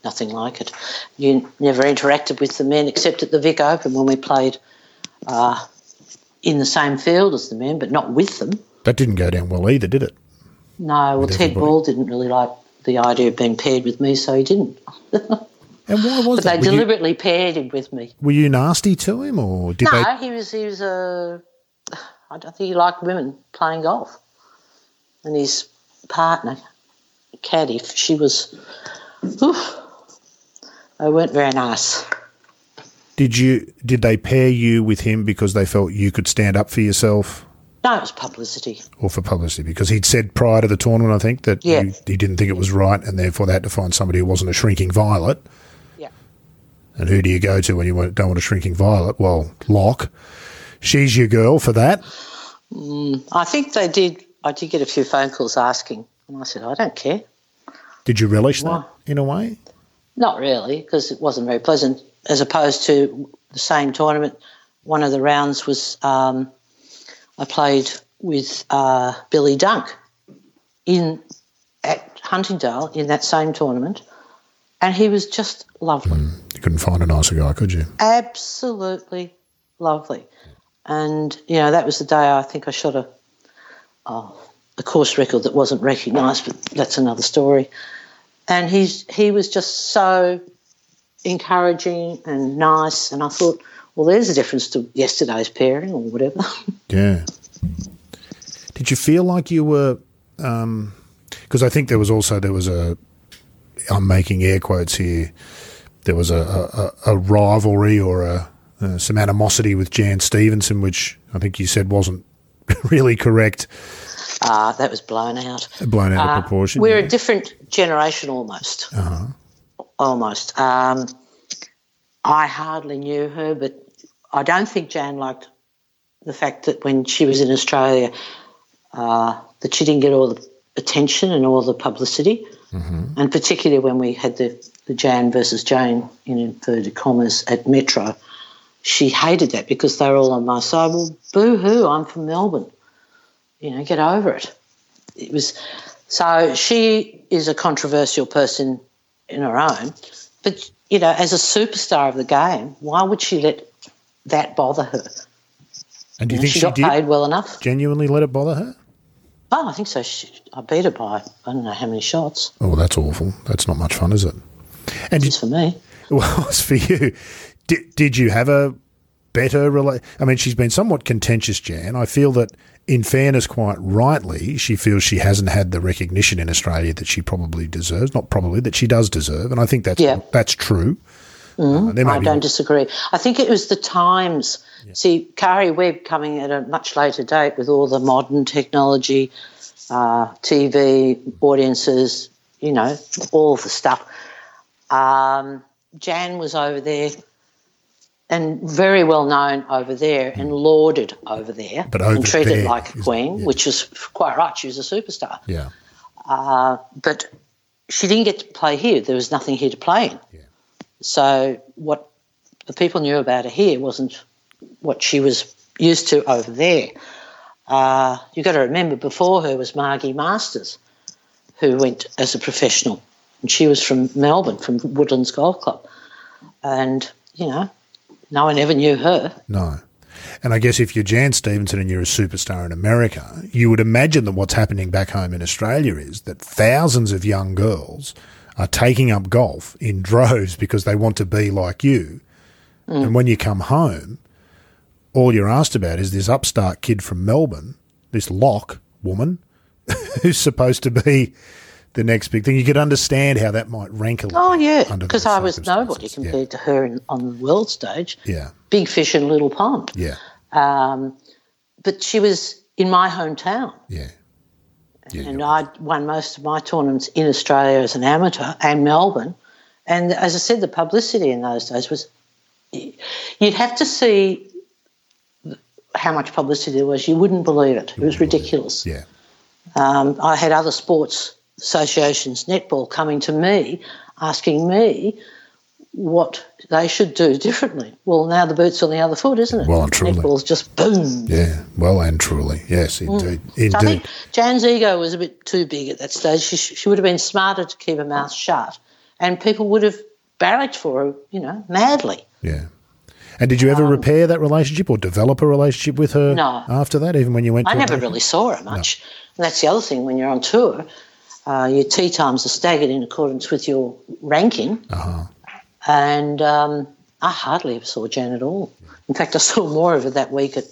nothing like it. You never interacted with the men except at the Vic Open when we played uh, in the same field as the men, but not with them. That didn't go down well either, did it? No, well, With Ted everybody. Ball didn't really like the idea of being paired with me, so he didn't. And why was But they that? Were you, deliberately paired him with me. were you nasty to him, or did they? No, he was he was a. I don't think he liked women playing golf, and his partner, Caddy, she was. Oof, they weren't very nice. Did you did they pair you with him because they felt you could stand up for yourself No, it was publicity. or for publicity? Because he'd said prior to the tournament, I think, that Yeah. you, he didn't think it was right and therefore they had to find somebody who wasn't a shrinking violet. Yeah. And who do you go to when you don't want a shrinking violet? Well, Lock. She's your girl for that. Mm, I think they did. I did get a few phone calls asking, and I said, I don't care. Did you relish Why? that in a way? Not really, because it wasn't very pleasant. As opposed to the same tournament, one of the rounds was um, I played with uh, Billy Dunk in at Huntingdale in that same tournament, and he was just lovely, You couldn't find a nicer guy, could you? absolutely lovely. And you know that was the day I think I shot a oh, a course record that wasn't recognised, but that's another story. And he's he was just so encouraging and nice, and I thought, well, there's a difference to yesterday's pairing or whatever. Yeah. Did you feel like you were? Because I think there was also there was a. I'm making air quotes here. There was a a, a rivalry or a, uh, some animosity with Jan Stephenson, which I think you said wasn't really correct, uh, that was blown out. blown out Uh, of proportion. We're yeah. a different generation almost. Almost. Um, I hardly knew her, but I don't think Jan liked the fact that when she was in Australia, uh, that she didn't get all the attention and all the publicity, and particularly when we had the, the Jan versus Jane in inverted commas at Metro, she hated that because they were all on my side. Well, boo hoo! I'm from Melbourne. You know, get over it. It was so she is a controversial person in her own, but you know, as a superstar of the game, why would she let that bother her? and do you You know, think she, she, got did paid well enough. genuinely let it bother her? Oh, I think so. She, I beat her by I don't know how many shots. Oh, that's awful. That's not much fun, is it? And It's for me. Well, as for you, did, did you have a better rela I mean, she's been somewhat contentious, Jan. I feel that, in fairness, quite rightly, she feels she hasn't had the recognition in Australia that she probably deserves. Not probably, that she does deserve. And I think that's, Yeah. that's true. Uh, I don't disagree. I think it was the times. See, Karrie Webb coming at a much later date with all the modern technology, uh, TV, audiences, you know, all the stuff. Um, Jan was over there and very well known over there and lauded over there But over and treated there like a is- queen, yeah. which is quite right. She was a superstar. yeah. Uh, but she didn't get to play here. There was nothing here to play in. Yeah. So what the people knew about her here wasn't what she was used to over there. Uh, you've got to remember, before her was Margie Masters, who went as a professional, and she was from Melbourne, from Woodlands Golf Club, and you know, no one ever knew her. No. And I guess if you're Jan Stephenson and you're a superstar in America, you would imagine that what's happening back home in Australia is that thousands of young girls are taking up golf in droves because they want to be like you. Mm. And when you come home, all you're asked about is this upstart kid from Melbourne, this lock woman, who's supposed to be the next big thing. You could understand how that might rank a little. Oh yeah, because I was nobody circumstances. Yeah. compared to her in, on the world stage. Yeah, Big fish in a little pond. yeah, Um, but she was in my hometown. yeah. and I won most of my tournaments in Australia as an amateur and Melbourne. And as I said, the publicity in those days was you'd have to see how much publicity there was. You wouldn't believe it. It was ridiculous. Yeah. Um, I had other sports associations, netball, coming to me asking me what they should do differently. Well, now the boot's on the other foot, isn't it? Well and truly. Netball's just boom. Yeah, well and truly. Yes, indeed. So I Indeed. think Jan's ego was a bit too big at that stage. She, she would have been smarter to keep her mouth shut, and people would have barracked for her, you know, madly. Yeah. And did you ever repair that relationship or develop a relationship with her Um, No. after that, even when you went I never really saw her much. And that's the other thing when you're on tour, uh, your tea times are staggered in accordance with your ranking. Uh-huh. And um, I hardly ever saw Jan at all. In fact, I saw more of her that week at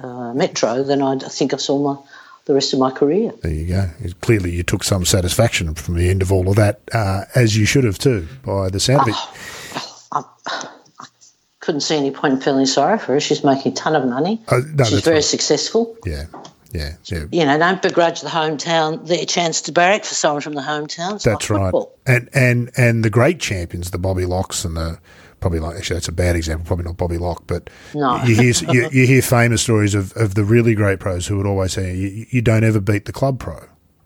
uh, Metro than I think I saw my, the rest of my career. There you go. Clearly, you took some satisfaction from the end of all of that, uh, as you should have too, by the sound of it. I couldn't see any point in feeling sorry for her. She's making a ton of money. Uh, no, She's very right. successful. Yeah, yeah, yeah. You know, don't begrudge the hometown their chance to barrack for someone from the hometown. It's That's like right. football. And and and the great champions, the Bobby Lockes and the probably like actually that's a bad example, probably not Bobby Locke, but No. you hear you, you hear famous stories of, of the really great pros who would always say you, you don't ever beat the club pro.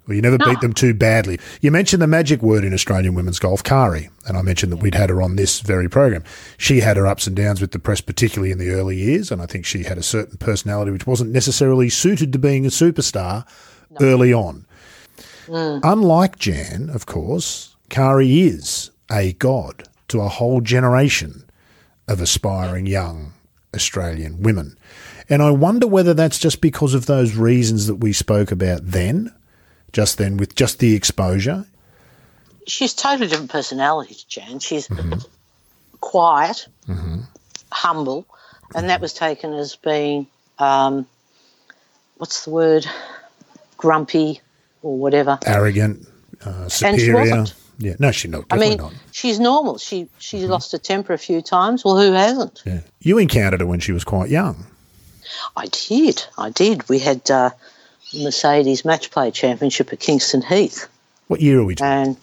Or you never beat them too badly. You mentioned the magic word in Australian women's golf, Karrie, and I mentioned that we'd had her on this very program. She had her ups and downs with the press, particularly in the early years, and I think she had a certain personality which wasn't necessarily suited to being a superstar early on. Mm. Unlike Jan, of course, Karrie is a god to a whole generation of aspiring young Australian women. And I wonder whether that's just because of those reasons that we spoke about then, just then with just the exposure. she's totally different personality to Jan. She's quiet, humble, and that was taken as being, um, what's the word, grumpy or whatever. Arrogant, uh, superior. Yeah, no, she not. I mean, not. she's normal. She she lost her temper a few times. Well, who hasn't? Yeah. You encountered her when she was quite young. I did. I did. We had uh, Mercedes Match Play Championship at Kingston Heath. What year are we talking? and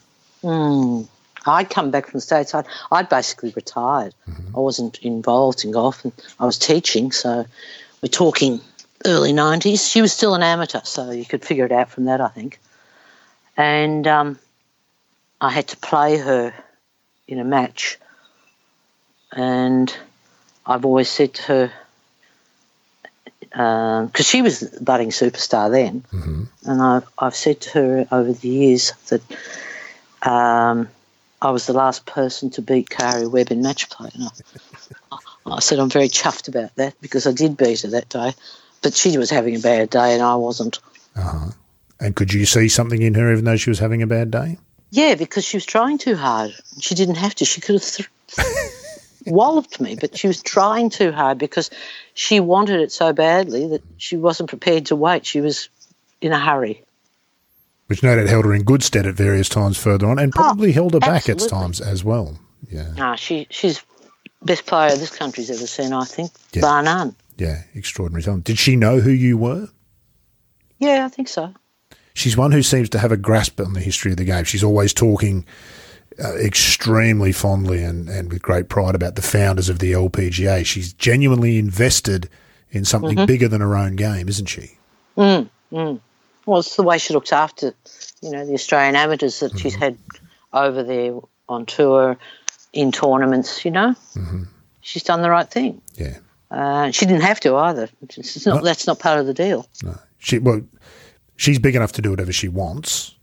mm, I'd come back from the States. I'd, I'd basically retired. I wasn't involved in golf and I was teaching, so we're talking early 90s. She was still an amateur, so you could figure it out from that, I think. And um, I had to play her in a match, and I've always said to her, Um, because she was the budding superstar then, mm-hmm. and I've, I've said to her over the years that um, I was the last person to beat Karrie Webb in match play. And I, I said I'm very chuffed about that because I did beat her that day, but she was having a bad day and I wasn't. Uh-huh. And could you see something in her even though she was having a bad day? Yeah, because she was trying too hard. She didn't have to. She could have th- walloped me, but she was trying too hard because she wanted it so badly that she wasn't prepared to wait. She was in a hurry. Which no doubt held her in good stead at various times further on and probably held her back at times as well. Yeah. Ah, she she's best player this country's ever seen, I think, Yeah. bar none. Yeah. Extraordinary talent. Did she know who you were? Yeah, I think so. She's one who seems to have a grasp on the history of the game. She's always talking uh, extremely fondly and, and with great pride about the founders of the LPGA. She's genuinely invested in something mm-hmm. bigger than her own game, isn't she? Mm, mm. Well, it's the way she looked after, you know, the Australian amateurs that she's mm-hmm. had over there on tour, in tournaments. You know, mm-hmm. she's done the right thing. Yeah. Uh, she didn't have to either. It's it's not, That's not part of the deal. She well, she's big enough to do whatever she wants.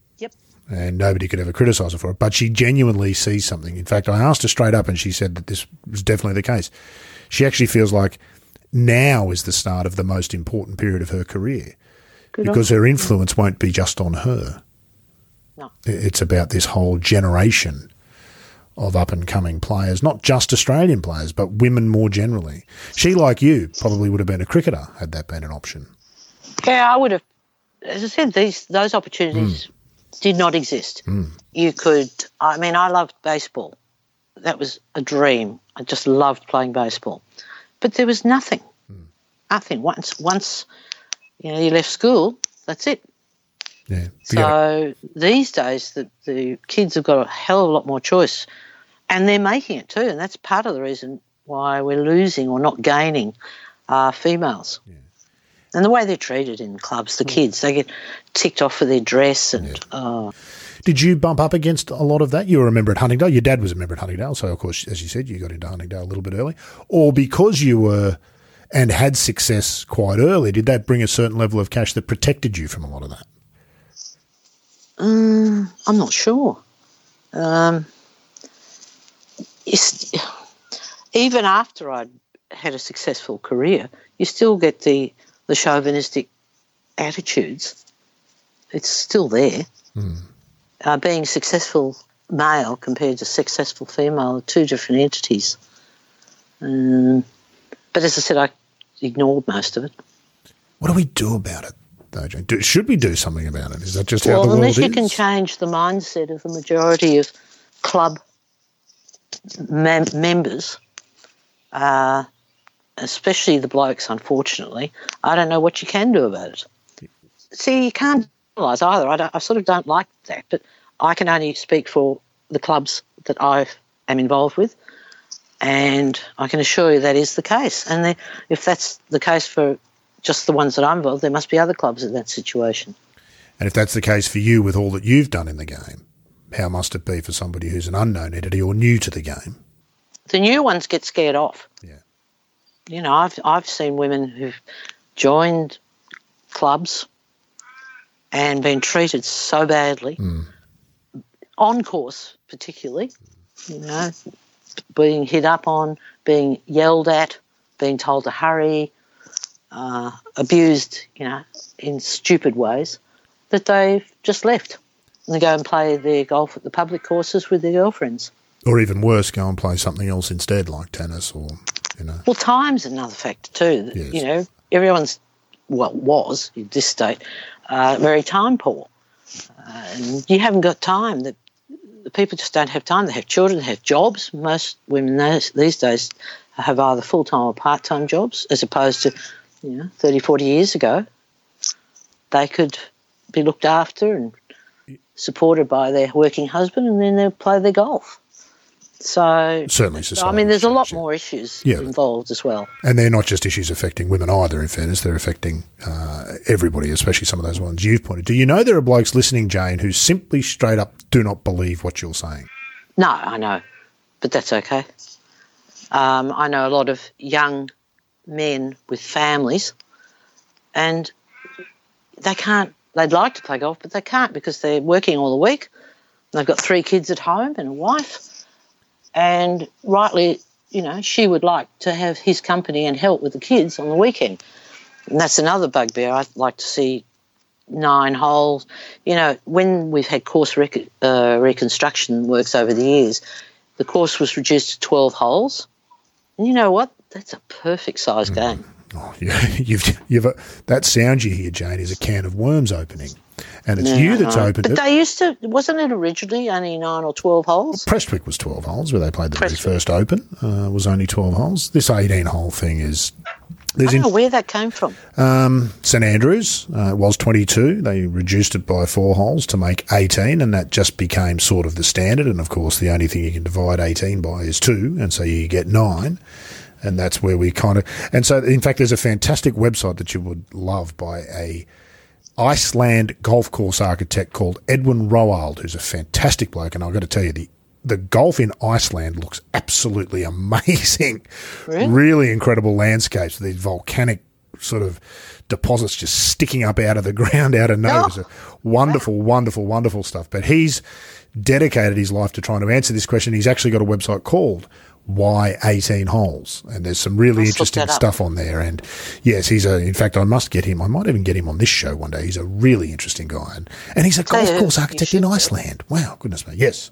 And nobody could ever criticise her for it. But she genuinely sees something. In fact, I asked her straight up, and she said that this was definitely the case. She actually feels like now is the start of the most important period of her career Good because her influence won't be just on her. No. It's about this whole generation of up and coming players, not just Australian players, but women more generally. She, like you, probably would have been a cricketer had that been an option. Yeah, I would have. As I said, these those opportunities hmm. Did not exist. You could. I mean, I loved baseball. That was a dream. I just loved playing baseball, but there was nothing. Nothing. Once once you know you left school, that's it. Yeah. So these days, the, the kids have got a hell of a lot more choice, and they're making it too. And that's part of the reason why we're losing or not gaining uh, females. Yeah. And the way they're treated in clubs, the kids, they get ticked off for their dress and. Yeah. Uh, did you bump up against a lot of that? You were a member at Huntingdale. Your dad was a member at Huntingdale, so of course, as you said, you got into Huntingdale a little bit early, or because you were and had success quite early, did that bring a certain level of cash that protected you from a lot of that? Um, I'm not sure. Um, even after I'd had a successful career, you still get the, the chauvinistic attitudes. It's still there. Mm. Uh, being successful male compared to successful female are two different entities. Um, but as I said, I ignored most of it. What do we do about it, though, Jane? Do, should we do something about it? Is that just well, how the world is? Well, unless you can change the mindset of the majority of club mem- members, uh, especially the blokes, unfortunately, I don't know what you can do about it. See, you can't generalise either. I, I sort of don't like that, but I can only speak for the clubs that I am involved with. And I can assure you that is the case. And the, if that's the case for just the ones that I'm involved, there must be other clubs in that situation. And if that's the case for you with all that you've done in the game, how must it be for somebody who's an unknown entity or new to the game? The new ones get scared off. Yeah. You know, I've I've seen women who've joined clubs and been treated so badly, mm. on course particularly, you know, being hit up on, being yelled at, being told to hurry, uh, abused, you know, in stupid ways, that they've just left and they go and play their golf at the public courses with their girlfriends. Or even worse, go and play something else instead, like tennis or, you know. Well, time's another factor too. Yes. You know, everyone's, well, was in this state, uh, very time poor. Uh, and you haven't got time. That the people just don't have time. They have children, they have jobs. Most women these days have either full time or part time jobs, as opposed to, you know, 30, 40 years ago. They could be looked after and supported by their working husband, and then they'll play their golf. So certainly, I mean, there's a lot more issues yeah. involved as well, and they're not just issues affecting women either. In fairness, they're affecting uh, everybody, especially some of those ones you've pointed. Do you know there are blokes listening, Jane, who simply straight up do not believe what you're saying? No, I know, but that's okay. Um, I know a lot of young men with families, and they can't. They'd like to play golf, but they can't because they're working all the week. And they've got three kids at home and a wife and rightly, you know, she would like to have his company and help with the kids on the weekend. And that's another bugbear. I'd like to see nine holes. You know, when we've had course rec- uh, reconstruction works over the years, the course was reduced to 12 holes. And you know what? That's a perfect size mm. game. Oh, yeah, you've, you've, uh, that sound you hear, Jane, is a can of worms opening and it's you that's opened but it. But they used to, wasn't it originally only nine or 12 holes? Prestwick was 12 holes where they played the Prestwick. very first Open, uh, was only 12 holes. This 18 hole thing is. I don't in, know where that came from. Um, St Andrews uh, was 22. They reduced it by four holes to make 18, and that just became sort of the standard. And of course, the only thing you can divide 18 by is two, and so you get nine and that's where we kind of and so in fact there's a fantastic website that you would love by a Iceland golf course architect called Edwin Roald, who's a fantastic bloke. And I've got to tell you, the, the golf in Iceland looks absolutely amazing. Really? really incredible landscapes, these volcanic sort of deposits just sticking up out of the ground out of nowhere. Oh. Wonderful, wonderful, wonderful stuff. But he's dedicated his life to trying to answer this question. He's actually got a website called why 18 holes. And there's some really interesting stuff on there. And yes he's a in fact i must get him i might even get him on this show one day. He's a really interesting guy. And, and he's a golf course architect in iceland. Wow goodness me. Yes.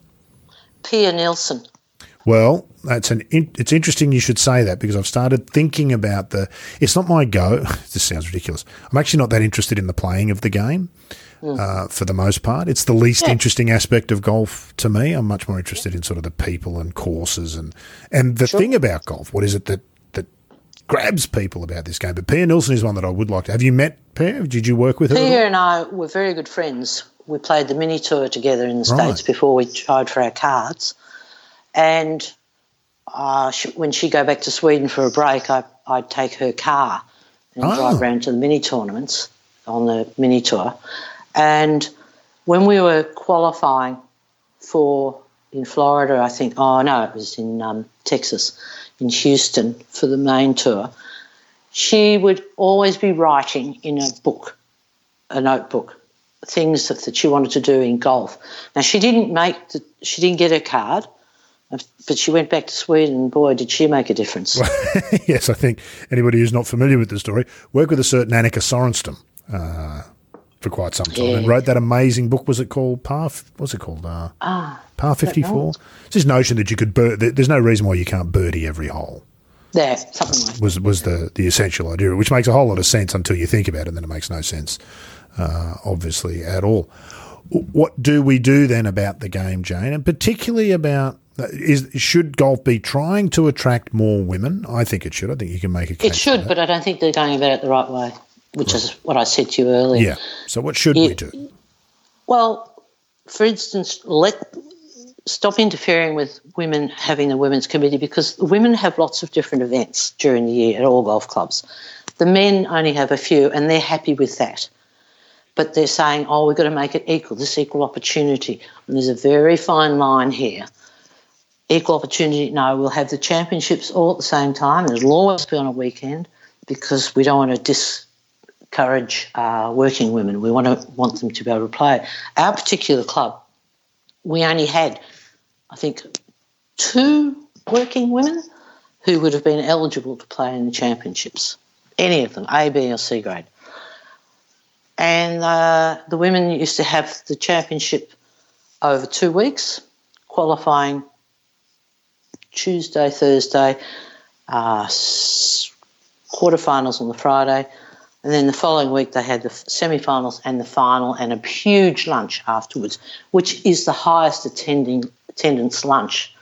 Pia Nilsson. Well that's an it's interesting you should say that because i've started thinking about the it's not my go. This sounds ridiculous. I'm actually not that interested in the playing of the game mm. uh, for the most part. It's the least yeah. interesting aspect of golf to me. I'm much more interested in sort of the people and courses and and the sure. thing about golf. What is it that that grabs people about this game. But Pia Nilsson is one that I would like to. Have you met Pia? Did you work with her? Pia and I were very good friends. We played the mini tour together in the Right. States before we tried for our cards. And uh, she, when she'd go back to Sweden for a break, I, I'd take her car and Oh. drive around to the mini tournaments on the mini tour. And when we were qualifying for in Florida, I think, oh no, it was in um, Texas, in Houston for the main tour, she would always be writing in a book, a notebook, things that, that she wanted to do in golf. Now she didn't make the, she didn't get her card, but she went back to Sweden. and Boy, did she make a difference! yes, I think anybody who's not familiar with the story worked with a certain Annika Sorenstam uh, for quite some time and wrote that amazing book. Was it called Par? What's it called? Uh, ah, Par fifty four. It's this notion that you could bird. There's no reason why you can't birdie every hole. there, something like. Was was the the essential idea, which makes a whole lot of sense until you think about it, and then it makes no sense, uh, obviously at all. What do we do then about the game, Jane, and particularly about is should golf be trying to attract more women? I think it should. I think you can make a case. It should, but I don't think they're going about it the right way, which is what I said to you earlier. Yeah. So what should we do? Well, for instance, let stop interfering with women having the women's committee because women have lots of different events during the year at all golf clubs. The men only have a few, and they're happy with that. But they're saying, "Oh, we've got to make it equal. This equal opportunity." And there's a very fine line here. Equal opportunity. No, we'll have the championships all at the same time. and It'll always be on a weekend because we don't want to discourage uh, working women. We want to want them to be able to play. Our particular club, we only had, I think, two working women who would have been eligible to play in the championships. Any of them, A, B, or C grade. And uh, the women used to have the championship over two weeks, qualifying Tuesday, Thursday, uh, quarterfinals on the Friday, and then the following week they had the semi-finals and the final, and a huge lunch afterwards, which is the highest attending attendance lunch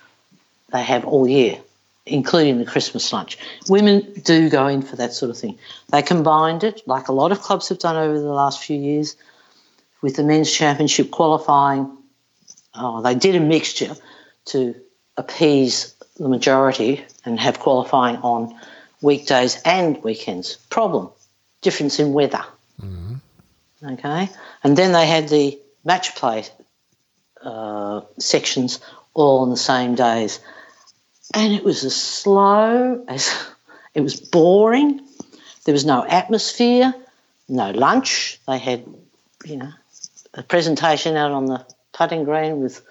they have all year, including the Christmas lunch. Women do go in for that sort of thing. They combined it, like a lot of clubs have done over the last few years, with the men's championship qualifying. Oh, they did a mixture to appease the majority and have qualifying on weekdays and weekends. Problem difference in weather. Okay. And then they had the match play uh, sections all on the same days. And it was as slow as it was boring. There was no atmosphere, no lunch. They had, you know, a presentation out on the putting green with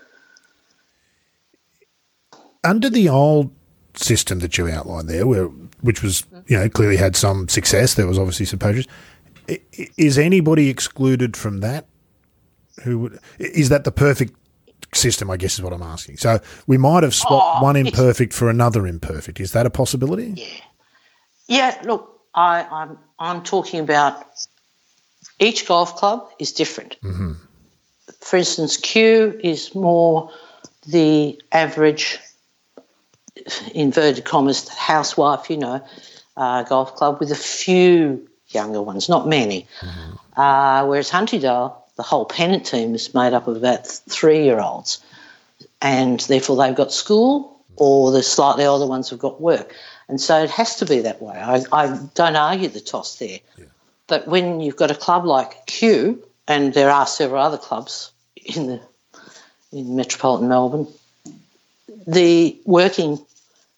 Under the old system that you outlined there, where which was you know clearly had some success, there was obviously some i- Is anybody excluded from that? Who would is that the perfect system? I guess is what I'm asking. So we might have swapped Oh, one imperfect for another imperfect. Is that a possibility? Yeah, Yeah. look, I, I'm I'm talking about each golf club is different. Mm-hmm. For instance, Kew is more the average, inverted commas, housewife, you know, uh, golf club with a few younger ones, not many. Uh, whereas Huntingdale, the whole pennant team is made up of about three year olds and therefore they've got school or the slightly older ones have got work. And so it has to be that way. I, I don't argue the toss there. But when you've got a club like Kew, and there are several other clubs in the in metropolitan Melbourne, the working,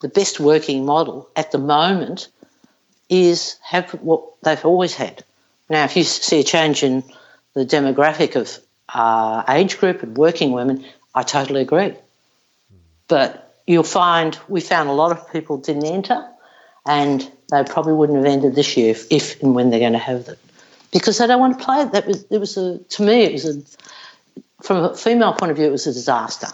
the best working model at the moment is have what they've always had. Now, if you see a change in the demographic of uh, age group and working women, I totally agree. But you'll find we found a lot of people didn't enter, and they probably wouldn't have entered this year if, if and when they're going to have it, because they don't want to play it. That was it was a to me it was a from a female point of view it was a disaster.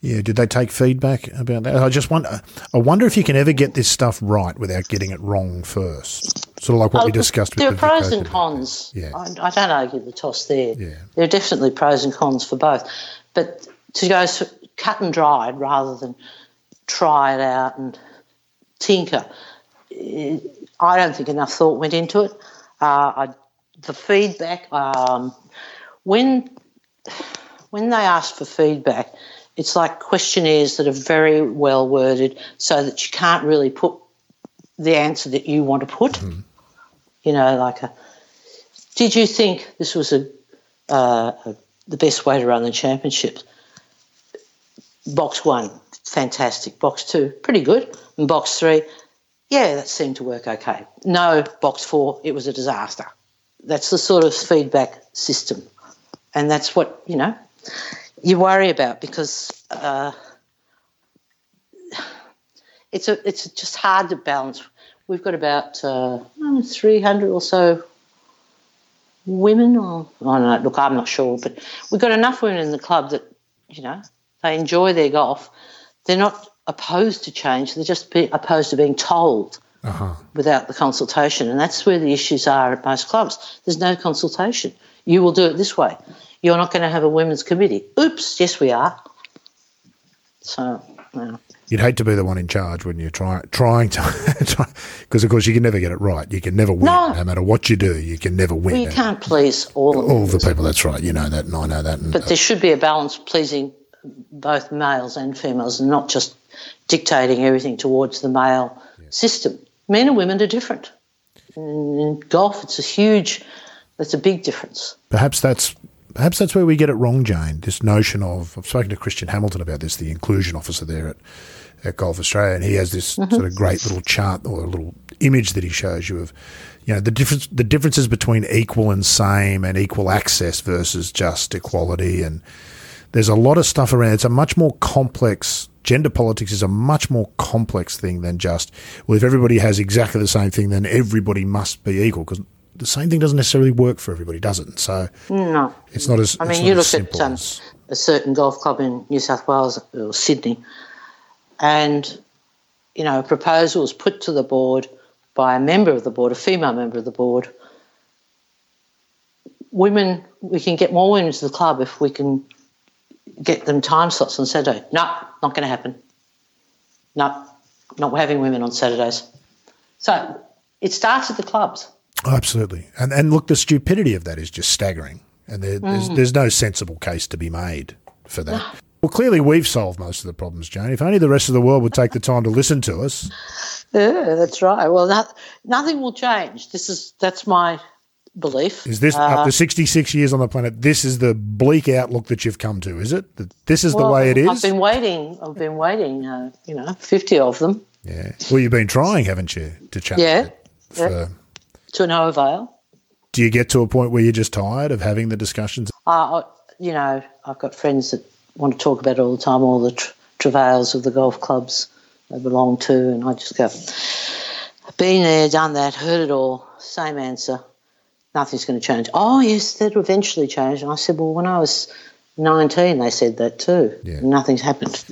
Yeah. Did they take feedback about that? I just wonder. I wonder if you can ever get this stuff right without getting it wrong first. Sort of like what we Oh, discussed. There are with the pros and cons. Yeah. I, I don't argue the toss there. Yeah. There are definitely pros and cons for both. But to go cut and dried rather than try it out and tinker. I don't think enough thought went into it. Uh, I, the feedback um, when when they asked for feedback, it's like questionnaires that are very well worded, so that you can't really put the answer that you want to put. Mm. You know, like a, did you think this was a, uh, a the best way to run the championship? Box one, fantastic. Box two, pretty good. And box three, yeah, that seemed to work okay. No, box four, it was a disaster. That's the sort of feedback system. And that's what, you know, you worry about because uh, it's a, it's just hard to balance. We've got about uh, 300 or so women, or I don't know, look, I'm not sure, but we've got enough women in the club that, you know, they enjoy their golf. They're not opposed to change, they're just be opposed to being told uh-huh. without the consultation. And that's where the issues are at most clubs. There's no consultation. You will do it this way. You're not going to have a women's committee. Oops, yes, we are. So, yeah. You'd hate to be the one in charge when you're try, trying to, because of course you can never get it right. You can never win, no, no matter what you do. You can never win. Well, you can't please all all the people. That's right. You know that, and I know that. And, but there uh, should be a balance pleasing both males and females, and not just dictating everything towards the male system. Men and women are different. In golf, it's a huge, it's a big difference. Perhaps that's perhaps that's where we get it wrong, Jane. This notion of I've spoken to Christian Hamilton about this, the inclusion officer there at, at Golf Australia, and he has this mm-hmm. sort of great little chart or a little image that he shows you of you know the difference the differences between equal and same and equal access versus just equality and there's a lot of stuff around it's a much more complex gender politics is a much more complex thing than just well if everybody has exactly the same thing then everybody must be equal because the same thing doesn't necessarily work for everybody, does it? So no, it's not as. I mean, you look at um, a certain golf club in New South Wales or Sydney, and you know, a proposal was put to the board by a member of the board, a female member of the board. Women, we can get more women to the club if we can get them time slots on Saturday. No, not going to happen. No, not having women on Saturdays. So it starts at the clubs. Absolutely. And and look, the stupidity of that is just staggering. And there, mm. there's, there's no sensible case to be made for that. Well, clearly we've solved most of the problems, Jane. If only the rest of the world would take the time to listen to us. Yeah, that's right. Well, not, nothing will change. This is that's my belief. Is this uh, after 66 years on the planet? This is the bleak outlook that you've come to, is it? That this is well, the way it is. I've been waiting. I've been waiting. Uh, you know, 50 of them. Yeah. Well, you've been trying, haven't you, to change yeah. it? For, yeah to no avail. Do you get to a point where you're just tired of having the discussions? Uh, you know, I've got friends that want to talk about it all the time, all the tra- travails of the golf clubs they belong to, and I just go, been there, done that, heard it all, same answer. Nothing's going to change. Oh, yes, that'll eventually change. And I said, well, when I was 19, they said that too. Yeah. Nothing's happened.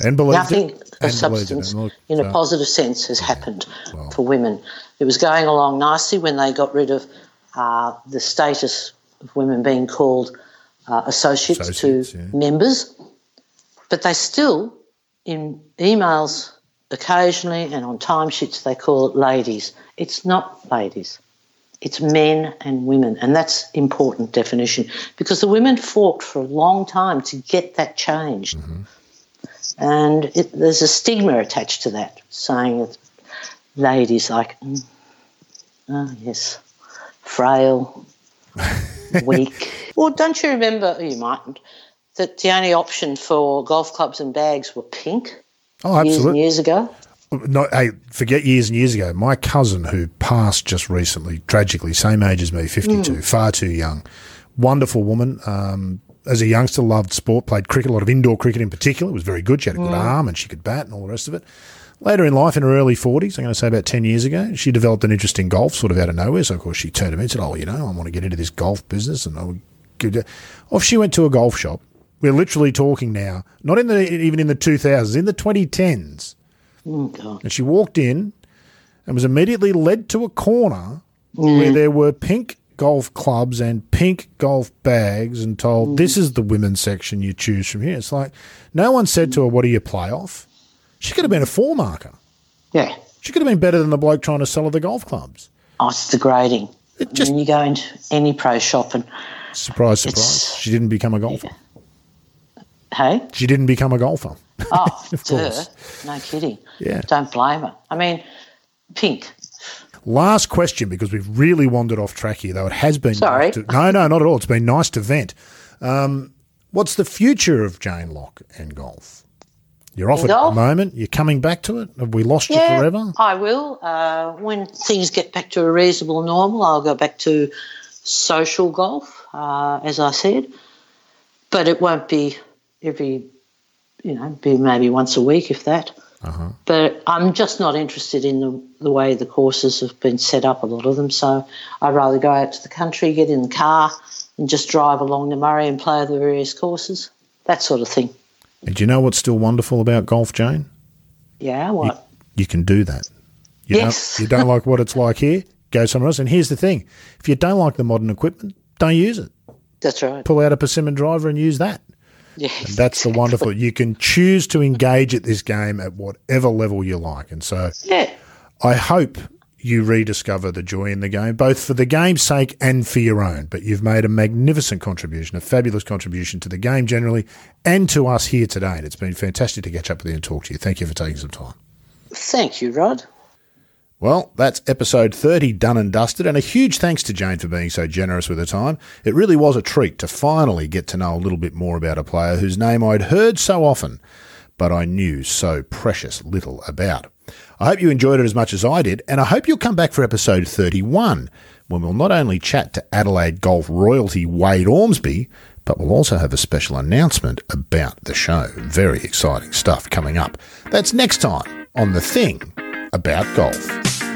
And Nothing it. Of substance in a positive sense has happened well. for women. It was going along nicely when they got rid of uh, the status of women being called uh, associates, associates, to yeah. members, but they still, in emails occasionally and on timesheets, they call it ladies. It's not ladies. It's men and women, and that's important definition because the women fought for a long time to get that changed. Mm-hmm. And it, there's a stigma attached to that, saying that ladies like, mm, oh yes, frail, weak. Well, don't you remember? You mightn't. That the only option for golf clubs and bags were pink. Oh, absolutely. Years, years ago. No, hey, forget years and years ago. My cousin, who passed just recently, tragically, same age as me, fifty-two, mm. far too young. Wonderful woman. Um, as a youngster, loved sport, played cricket, a lot of indoor cricket in particular. It Was very good. She had a good mm. arm and she could bat and all the rest of it. Later in life, in her early 40s, I'm going to say about 10 years ago, she developed an interest in golf sort of out of nowhere. So, of course, she turned to me and said, Oh, you know, I want to get into this golf business. And I would Off she went to a golf shop. We're literally talking now, not in the even in the 2000s, in the 2010s. Oh, and she walked in and was immediately led to a corner mm. where there were pink golf clubs and pink golf bags and told, mm. this is the women's section you choose from here. It's like, no one said to her, what do you play off? She could have been a four marker. Yeah. She could have been better than the bloke trying to sell her the golf clubs. Oh, it's degrading. It just when you go into any pro shop and, surprise, surprise. She didn't become a golfer. hey, She didn't become a golfer. oh, Of duh, course. no kidding. Yeah. Don't blame her. I mean, pink. Last question because we've really wandered off track here, though it has been. Sorry. to- no, no, not at all. It's been nice to vent. Um, what's the future of Jane Lock and golf? You're off at the moment. You're coming back to it. Have we lost you Yeah, forever? I will. Uh, when things get back to a reasonable normal, I'll go back to social golf, uh, as I said. But it won't be every, you know, be maybe once a week, if that. Uh-huh. But I'm just not interested in the, the way the courses have been set up, a lot of them. So I'd rather go out to the country, get in the car, and just drive along the Murray and play the various courses, that sort of thing. And do you know what's still wonderful about golf, Jane? Yeah, what? You can do that. You Yes. Don't, you don't like what it's like here? Go somewhere else. And here's the thing: Yes. That's the wonderful. You can choose to engage at this game at whatever level you like. And so Yeah. I hope you rediscover the joy in the game, both for the game's sake and for your own. But you've made a magnificent contribution, a fabulous contribution to the game generally and to us here today. And it's been fantastic to catch up with you and talk to you. Thank you for taking some time. Thank you, Rod. Well, that's episode 30 done and dusted, and a huge thanks to Jane for being so generous with her time. It really was a treat to finally get to know a little bit more about a player whose name I'd heard so often, but I knew so precious little about. I hope you enjoyed it as much as I did, and I hope you'll come back for episode 31, when we'll not only chat to Adelaide golf royalty Wade Ormsby, but we'll also have a special announcement about the show. Very exciting stuff coming up. That's next time on The Thing About Golf.